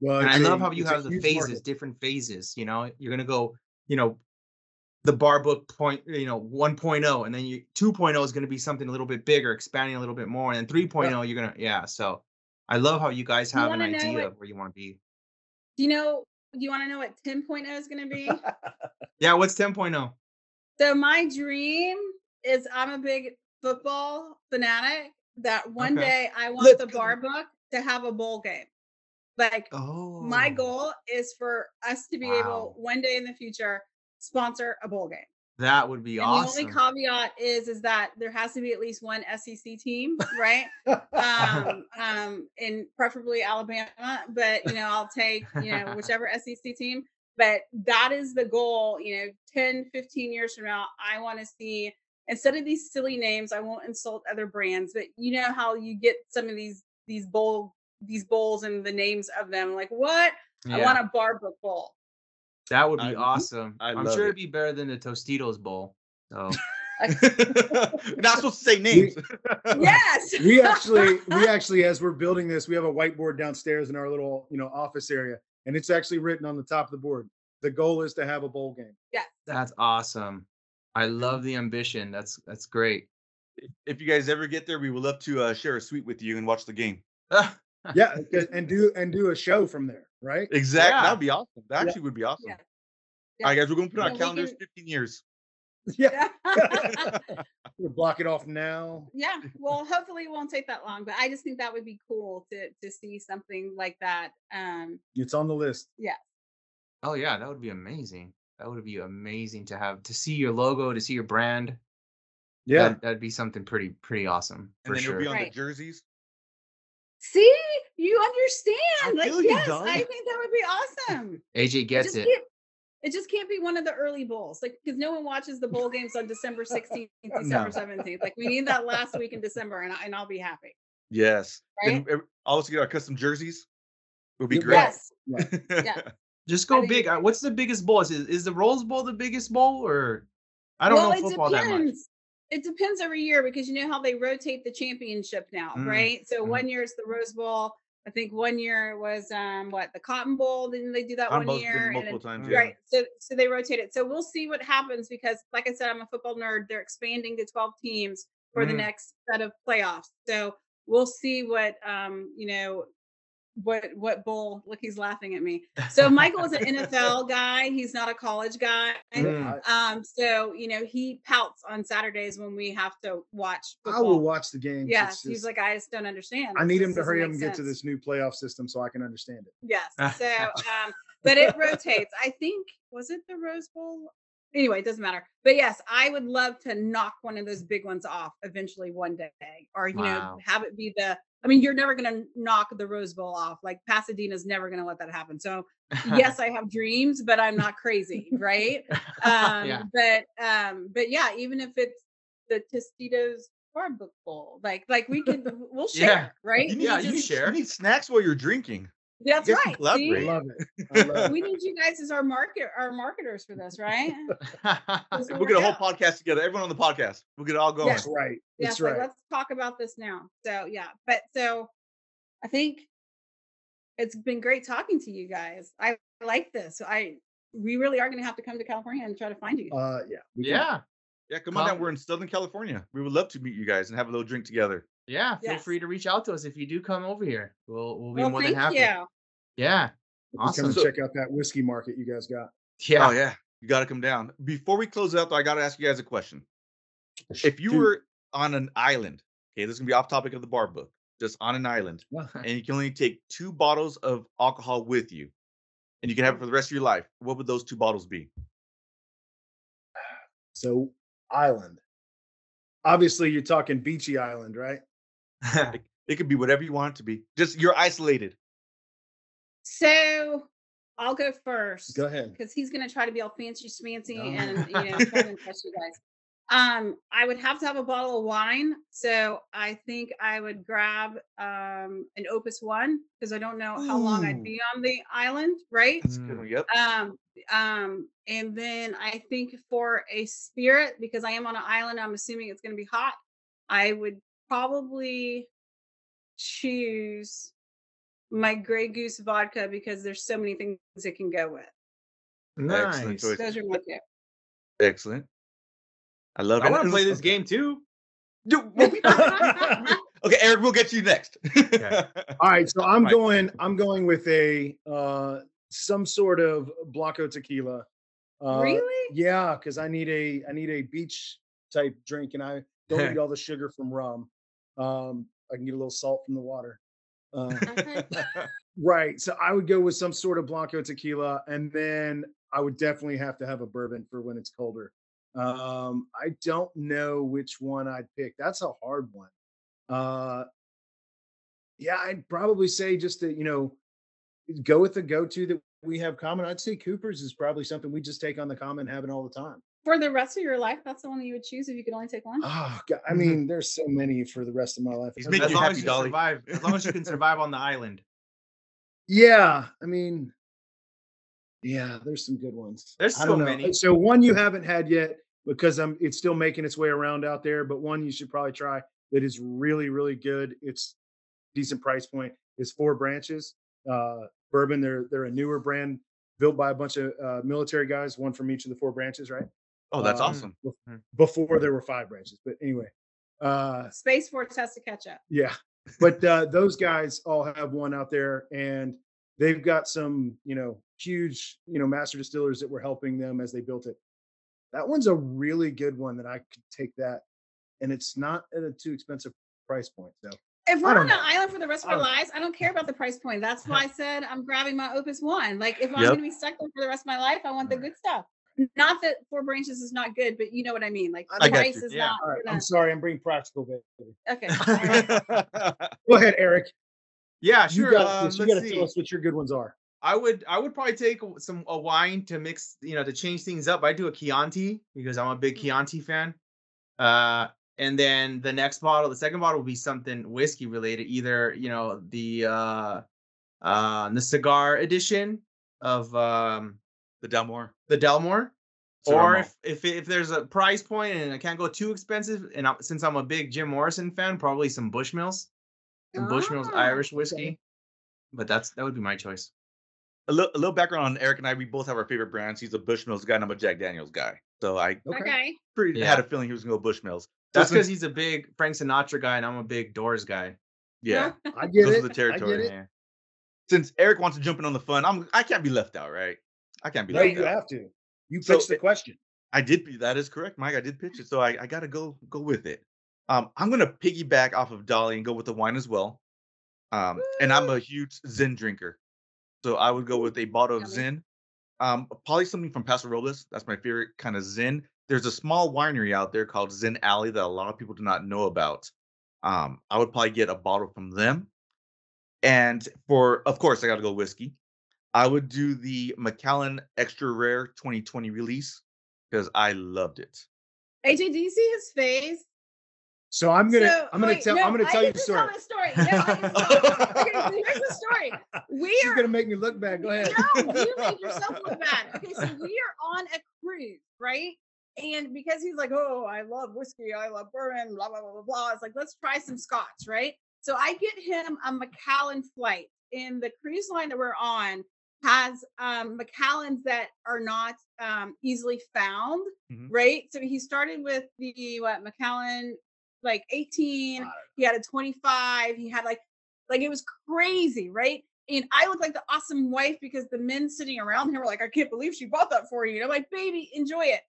Well, and I love how you have the phases, market. different phases. You know, you're gonna go, you know, the bar book point, you know, 1.0, and then you 2.0 is gonna be something a little bit bigger, expanding a little bit more, and then 3.0, you're gonna, yeah. So I love how you guys You have an idea what- of where you want to be. Do you know? Do you want to know what 10.0 is going to be? <laughs> Yeah, what's oh? 10.0? so my dream is I'm a big football fanatic. That one Okay. day I want Let's the go. bar book to have a bowl game. Like Oh, my goal is for us to be able one day in the future sponsor a bowl game. That would be And awesome. the only caveat is is that there has to be at least one SEC team, right? <laughs> um, um, and preferably Alabama. But you know, I'll take you know whichever SEC team. But that is the goal. You know, 10, 15 years from now, I want to see instead of these silly names. I won't insult other brands, but you know how you get some of these these bowl these bowls and the names of them. Like what? I want a bar book bowl. That would be I- awesome. I I'm sure it. it'd be better than the Tostitos bowl. So <laughs> You're not supposed to say names. <laughs> yes. we actually <laughs> we actually as we're building this we have a whiteboard downstairs in our little you know office area and it's actually written on the top of the board the goal is to have a bowl game Yes. that's awesome. I love the ambition. That's that's great. if you guys ever get there, we would love to uh, share a suite with you and watch the game. yeah and- and do and do a show from there right Exactly. Yeah. That would be awesome. That Yeah. actually would be awesome. Yeah. All right, guys, we're going to put on our calendars can- 15 years. <laughs> yeah Yeah. <laughs> <laughs> we'll block it off now yeah well hopefully it won't take that long but i just think that would be cool to to see something like that um it's on the list Yeah. oh yeah, that would be amazing. That would be amazing to have to see your logo, to see your brand. yeah That'd, that'd be something pretty pretty awesome And for then sure. it'll be on Right. the jerseys. See you understand I like you, yes dog. i think that would be awesome AJ gets just it. it just can't be one of the early bowls like because no one watches the bowl games on december 16th <laughs> december 17th like we need that last week in december and, I, and i'll be happy Yes. Right? Then ev- also get our custom jerseys. It would be great. yes yeah. <laughs> Just go think big. it's- What's the biggest bowl? Is is the Rose Bowl the biggest bowl, or I don't well, know it football that much. It depends every year because you know how they rotate the championship now, Mm, right? So mhm. one year it's the Rose Bowl. I think one year was um what the Cotton Bowl. Didn't they do that Cotton one year? Multiple then- times. Yeah. Right. So so they rotate it. So we'll see what happens because, like I said, I'm a football nerd. They're expanding to 12 teams for the Mhm. next set of playoffs. So we'll see what um you know what what bowl. Look, he's laughing at me. So <laughs> Michael is an NFL guy. He's not a college guy. Mm. Um, so you know, he pouts on Saturdays when we have to watch I will watch the game Yes, he's like, I just don't understand. i This need him to hurry up make and get to this new playoff system so i can understand it Yes. <laughs> So, um, but it rotates. I think was it the Rose Bowl? Anyway, it doesn't matter. But yes, I would love to knock one of those big ones off eventually one day, or you know, have it be the. I mean, you're never going to knock the Rose Bowl off. Like Pasadena's never going to let that happen. So <laughs> yes, I have dreams, but I'm not crazy, right? <laughs> um yeah. but um but yeah even if it's the tostitos bar book bowl like like we can we'll share Yeah. right You need, Yeah, you you share. You need snacks while you're drinking. That's you right collaborate. i love it I love it. we need you guys as our market our marketers for this right <laughs> We'll get a whole out. podcast together. Everyone on the podcast. We'll get it all going. Yes. that's right yeah that's so right let's talk about this now so yeah but so i think it's been great talking to you guys i like this i we really are going to have to come to california and try to find you uh yeah yeah, Yeah, come on down. We're in Southern California. We would love to meet you guys and have a little drink together. Yeah. Feel Yes. free to reach out to us if you do come over here. We'll we'll be well more thank than happy. you Yeah, We'll come awesome. and So- check out that whiskey market you guys got yeah. Oh yeah, you got to come down. Before we close out, though, I got to ask you guys a question. If you Dude. were on an island, okay, this is gonna be off topic of the bar book, just on an island, <laughs> and you can only take two bottles of alcohol with you, and you can have it for the rest of your life. What would those two bottles be? so island obviously you're talking beachy island right <laughs> It could be whatever you want it to be. Just you're isolated. So I'll go first. go ahead Because he's gonna try to be all fancy schmancy No. and you know try to <laughs> impress you guys. Um, I would have to have a bottle of wine. So I think I would grab um an Opus One because I don't know how long I'd be on the island, right? That's good one. Yep. Um, um, and then I think for a spirit, because I am on an island, I'm assuming it's gonna be hot. I would probably choose my Grey Goose vodka because there's so many things it can go with. Excellent nice. choice. Those are my two. Excellent. I love I it. want to play this game too. Dude, well, <laughs> we- okay, Eric, we'll get you next. Okay. <laughs> all right so i'm going i'm going with a uh some sort of blanco tequila uh really? yeah because i need a i need a beach type drink and i don't need <laughs> all the sugar from rum um i can get a little salt from the water uh, <laughs> right so i would go with some sort of blanco tequila and then i would definitely have to have a bourbon for when it's colder Um, I don't know which one I'd pick. That's a hard one. Uh, yeah, I'd probably say just to you know go with the go-to that we have common. I'd say Cooper's is probably something we just take on the common, having all the time. For the rest of your life, that's the one that you would choose if you could only take one. Oh, God, I Mhm. mean, there's so many for the rest of my life. He's I as you long happy, as you Dolly. survive, as long as you can <laughs> survive on the island. Yeah, I mean, yeah, there's some good ones. There's so many. So one you haven't had yet because I'm it's still making its way around out there, but one you should probably try that is really really good. It's decent price point. Is Four Branches uh, bourbon. They're they're a newer brand built by a bunch of uh, military guys, one from each of the four branches, right? Oh, that's Um, awesome. Before there were five branches, but anyway, uh, Space Force has to catch up. yeah, but uh, those guys all have one out there, and they've got some, you know, huge, you know, master distillers that were helping them as they built it. That one's a really good one that I could take that, and it's not at a too expensive price point. So If we're don't on an island for the rest of our lives, I don't care about the price point. That's <laughs> why I said I'm grabbing my Opus One. Like if I'm Yep. gonna be stuck there for the rest of my life, I want the good stuff. Not that Four Branches is not good, but you know what I mean. Like I the price is Yeah. not. all right, gonna- I'm sorry, I'm being practical, baby. Okay. <laughs> Go ahead, Eric. Yeah, You sure. got um. You got to tell us what your good ones are. I would I would probably take some a wine to mix, you know, to change things up. I do a Chianti because I'm a big Chianti fan. Uh and then the next bottle, the second bottle will be something whiskey related, either, you know, the uh uh the cigar edition of um the Dalmore. The Dalmore. Cigar Or if, if if there's a price point and I can't go too expensive, and I, since I'm a big Jim Morrison fan, probably some Bushmills, some Bushmills Ah, Irish whiskey. But that's that would be my choice. a, little, a little background on Eric and I. We both have our favorite brands. He's a Bushmills guy, and I'm a Jack Daniels guy. So I Okay. pretty Yeah. had a feeling he was going to go Bushmills. That's because he's a big Frank Sinatra guy, and I'm a big Doors guy. yeah. <laughs> I get Those it. are the territory. I get it. Since Eric wants to jump in on the fun, I'm I can't be left out, right? I can't be No, you have to. You So pitched the question. I did. That is correct, Mike. I did pitch it, so I, I got to go go with it. Um, I'm gonna piggyback off of Dolly and go with the wine as well. Um, and I'm a huge Zin drinker, so I would go with a bottle of. Zin. Um, probably something from Paso Robles. That's my favorite kind of Zin. There's a small winery out there called Zin Alley that a lot of people do not know about. Um, I would probably get a bottle from them. And for, of course, I got to go whiskey. I would do the Macallan Extra Rare 2020 release because I loved it. AJ, do you see his face? So I'm gonna So, I'm gonna wait, tell no, I'm gonna I tell you get the story. Tell the story. No, I get to tell- okay, so here's the story. We She's are gonna make me look bad. Go ahead. No, <laughs> you made yourself look bad. Okay, so we are on a cruise, right? And because he's like, oh, I love whiskey, I love bourbon, blah blah blah blah blah. It's like, let's try some scotch, right? So I get him a Macallan flight, and the cruise line that we're on has um Macallans that are not um easily found, Mhm. right? So he started with the what Macallan like 18, he had a 25, he had like like it was crazy, right? And I look like the awesome wife because the men sitting around him were like, I can't believe she bought that for you. And I'm like, baby, enjoy it.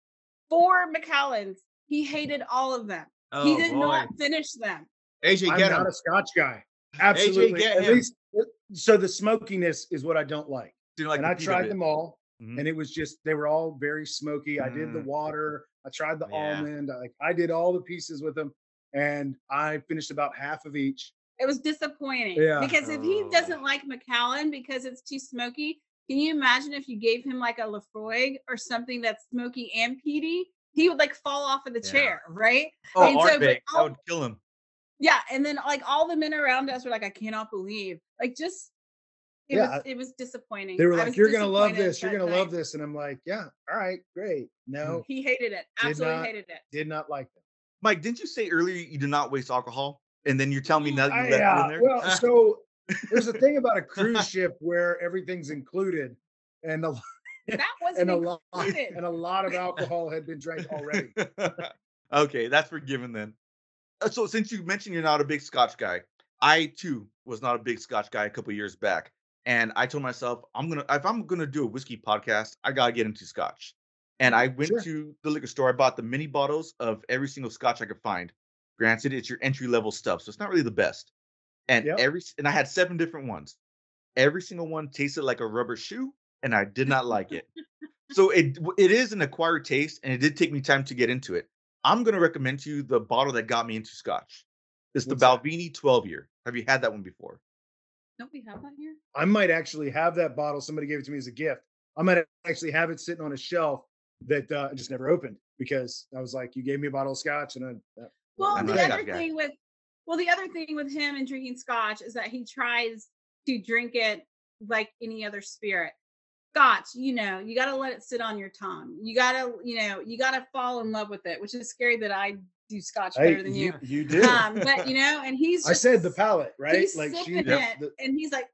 Four Macallans. He hated all of them. Oh, he did boy. not finish them. AJ, I'm get not him. a Scotch guy. Absolutely. get At him. least uh, so the smokiness is what I don't like. Do you like and the I tried them all, Mhm. and it was just they were all very smoky. I did the Mm. water. I tried the Yeah. almond. I, like I did all the pieces with them, and I finished about half of each. It was disappointing. Yeah. Because if he doesn't like Macallan because it's too smoky, can you imagine if you gave him like a Laphroaig or something that's smoky and peaty? He would like fall off of the Yeah. chair, right? Oh, And so, but Ardbeg, that would kill him. Yeah, and then like all the men around us were like, I cannot believe. Like just it Yeah, was it was disappointing. They were like, "You're gonna love this. You're gonna night. love this," and I'm like, "Yeah, all right, great." No, He hated it. Absolutely not- hated it. did not like it. Mike, didn't you say earlier you do not waste alcohol? And then you're telling me now that you left it in yeah, there? well, so there's a thing about a cruise <laughs> ship where everything's included, and a That <laughs> wasn't and a lot and a lot of alcohol had been drank already. <laughs> okay, that's forgiven then. Uh, So since you mentioned you're not a big Scotch guy, I too was not a big Scotch guy a couple years back, and I told myself I'm gonna if I'm gonna do a whiskey podcast, I gotta get into Scotch. And I went Sure. to the liquor store. I bought the mini bottles of every single Scotch I could find. Granted, it's your entry level stuff, so it's not really the best. And Yep. every and I had seven different ones. Every single one tasted like a rubber shoe, and I did not like it. So it it is an acquired taste, and it did take me time to get into it. I'm gonna recommend to you the bottle that got me into Scotch. It's the What's that? Balvenie 12 year. Have you had that one before? Don't we have that here? I might actually have that bottle. Somebody gave it to me as a gift. I might actually have it sitting on a shelf that uh, I just never opened because I was like, you gave me a bottle of scotch, and I. That, Well, I'm the other Scotch guy. thing with well, the other thing with him and drinking scotch is that he tries to drink it like any other spirit. Scotch, you know, you got to let it sit on your tongue. You got to, you know, you got to fall in love with it, which is scary that I do scotch Hey, better than you. you, you do. Um, but you know, and he's <laughs> I said the palate, right? He's Like sipping the- it, the- and he's like,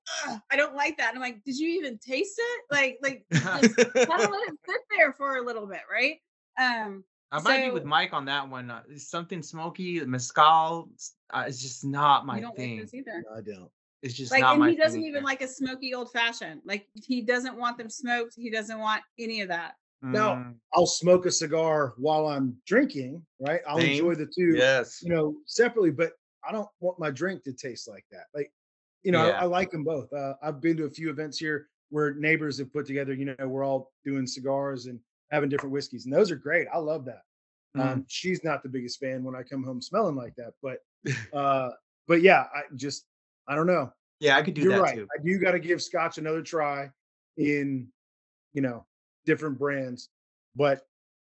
"I don't like that." And I'm like, "Did you even taste it? Like, like, <laughs> just gotta let it sit there for a little bit, right?" Um, I might be with Mike on that one. Uh, something smoky, mezcal. s- Uh, it's just not my you don't thing. like this either. I don't. It's just like not and my he doesn't thing even either. like a smoky old fashioned like he doesn't want them smoked he doesn't want any of that No. Mm, I'll smoke a cigar while I'm drinking, right? I'll Same. enjoy the two, yes. you know, separately, but I don't want my drink to taste like that. Like, you know, I- Yeah. I, like them both. Uh, I've been to a few events here where neighbors have put together, you know, we're all doing cigars and having different whiskeys, and those are great. I love that. mm. Um, she's not the biggest fan when I come home smelling like that, but, <laughs> uh, but yeah, I just, I don't know. yeah, I could do You're that right. too. I do got to give Scotch another try in, you know, different brands. But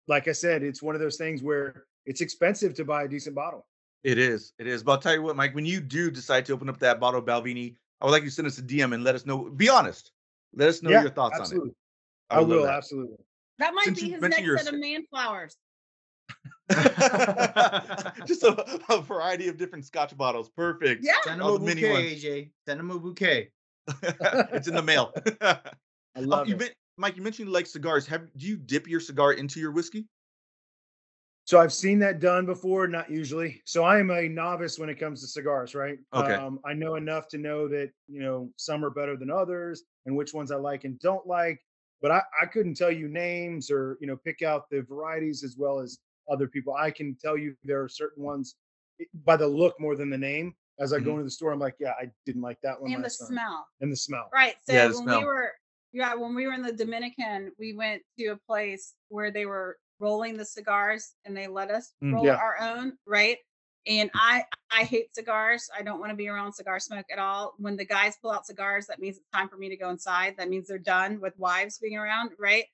like I said, it's one of those things where it's expensive to buy a decent bottle. It is. It is. But I'll tell you what, Mike, when you do decide to open up that bottle of Balvenie, I would like you to send us a DM and let us know. Be honest. Let us know your thoughts absolutely. on it. I, love will that. absolutely. that might Since be his next your set of s- man flowers <laughs> Just a, a variety of different scotch bottles. Perfect. yeah Send him All a bouquet. AJ. Send him a bouquet. <laughs> it's in the mail. I Oh, love you it. men- Mike, you mentioned you like cigars. Have do you dip your cigar into your whiskey? So I've seen that done before, not usually. So I am a novice when it comes to cigars, right? Okay. Um, I know enough to know that, you know, some are better than others and which ones I like and don't like. But I, I couldn't tell you names or, you know, pick out the varieties as well as other people. I can tell you there are certain ones by the look more than the name. As I go Mhm. into the store, I'm like, yeah, I didn't like that one. and the time." smell And the smell. right so Yeah, when smell. we were yeah when we were in the dominican we went to a place where they were rolling the cigars and they let us Mm, roll yeah. our own right and i i hate cigars i don't want to be around cigar smoke at all when the guys pull out cigars that means it's time for me to go inside that means they're done with wives being around right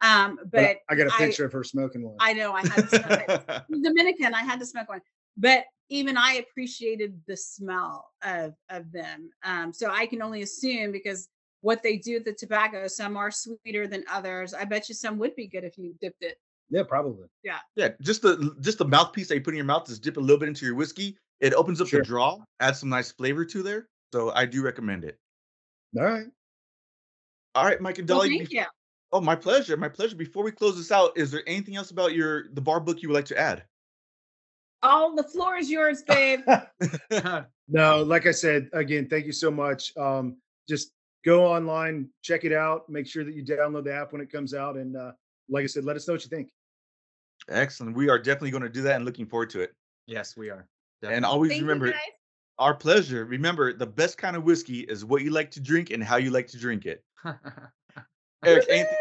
um But I- but I got a picture of her smoking one. i know i had to smoke it. <laughs> Dominican, I had to smoke one, but even I appreciated the smell of of them. Um, so I can only assume because what they do with the tobacco, some are sweeter than others. I bet you some would be good if you dipped it. yeah, probably. Yeah, Yeah. just the just the mouthpiece that you put in your mouth, just dip a little bit into your whiskey. It opens up Sure. the draw, adds some nice flavor to there. So I do recommend it. All right. All right, Mike and Well, Dolly. thank bef- you. Oh, my pleasure. My pleasure. Before we close this out, is there anything else about your the bar book you would like to add? All the floor is yours, babe. <laughs> <laughs> No, like I said, again, thank you so much. Um, just go online, check it out, make sure that you download the app when it comes out. And uh, like I said, let us know what you think. Excellent. We are definitely going to do that and looking forward to it. yes, we are. And always Thank remember, our pleasure. Remember, the best kind of whiskey is what you like to drink and how you like to drink it. <laughs> Eric, anything,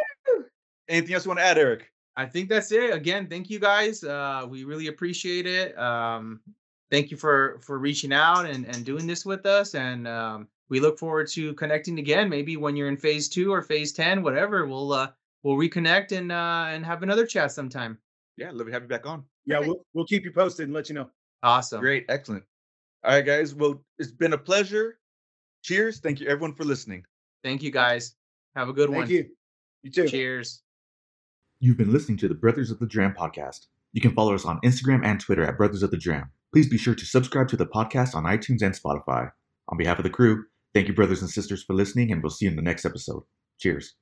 anything else you want to add, Eric? I think that's it. Again, thank you guys. Uh, we really appreciate it. Um, thank you for for reaching out and and doing this with us. And um, we look forward to connecting again. Maybe when you're in phase two or phase ten, whatever. We'll uh, we'll reconnect and uh, and have another chat sometime. Yeah, love to have you back on. Yeah, we'll, we'll keep you posted and let you know. Awesome. Great, excellent. All right, guys. Well, it's been a pleasure. Cheers. Thank you, everyone, for listening. Thank you guys. Have a good Thank one. Thank you. You too. Cheers. You've been listening to the Brothers of the Dram podcast. You can follow us on Instagram and Twitter at Brothers of the Dram. Please be sure to subscribe to the podcast on iTunes and Spotify. On behalf of the crew, thank you, brothers and sisters, for listening, and we'll see you in the next episode. Cheers.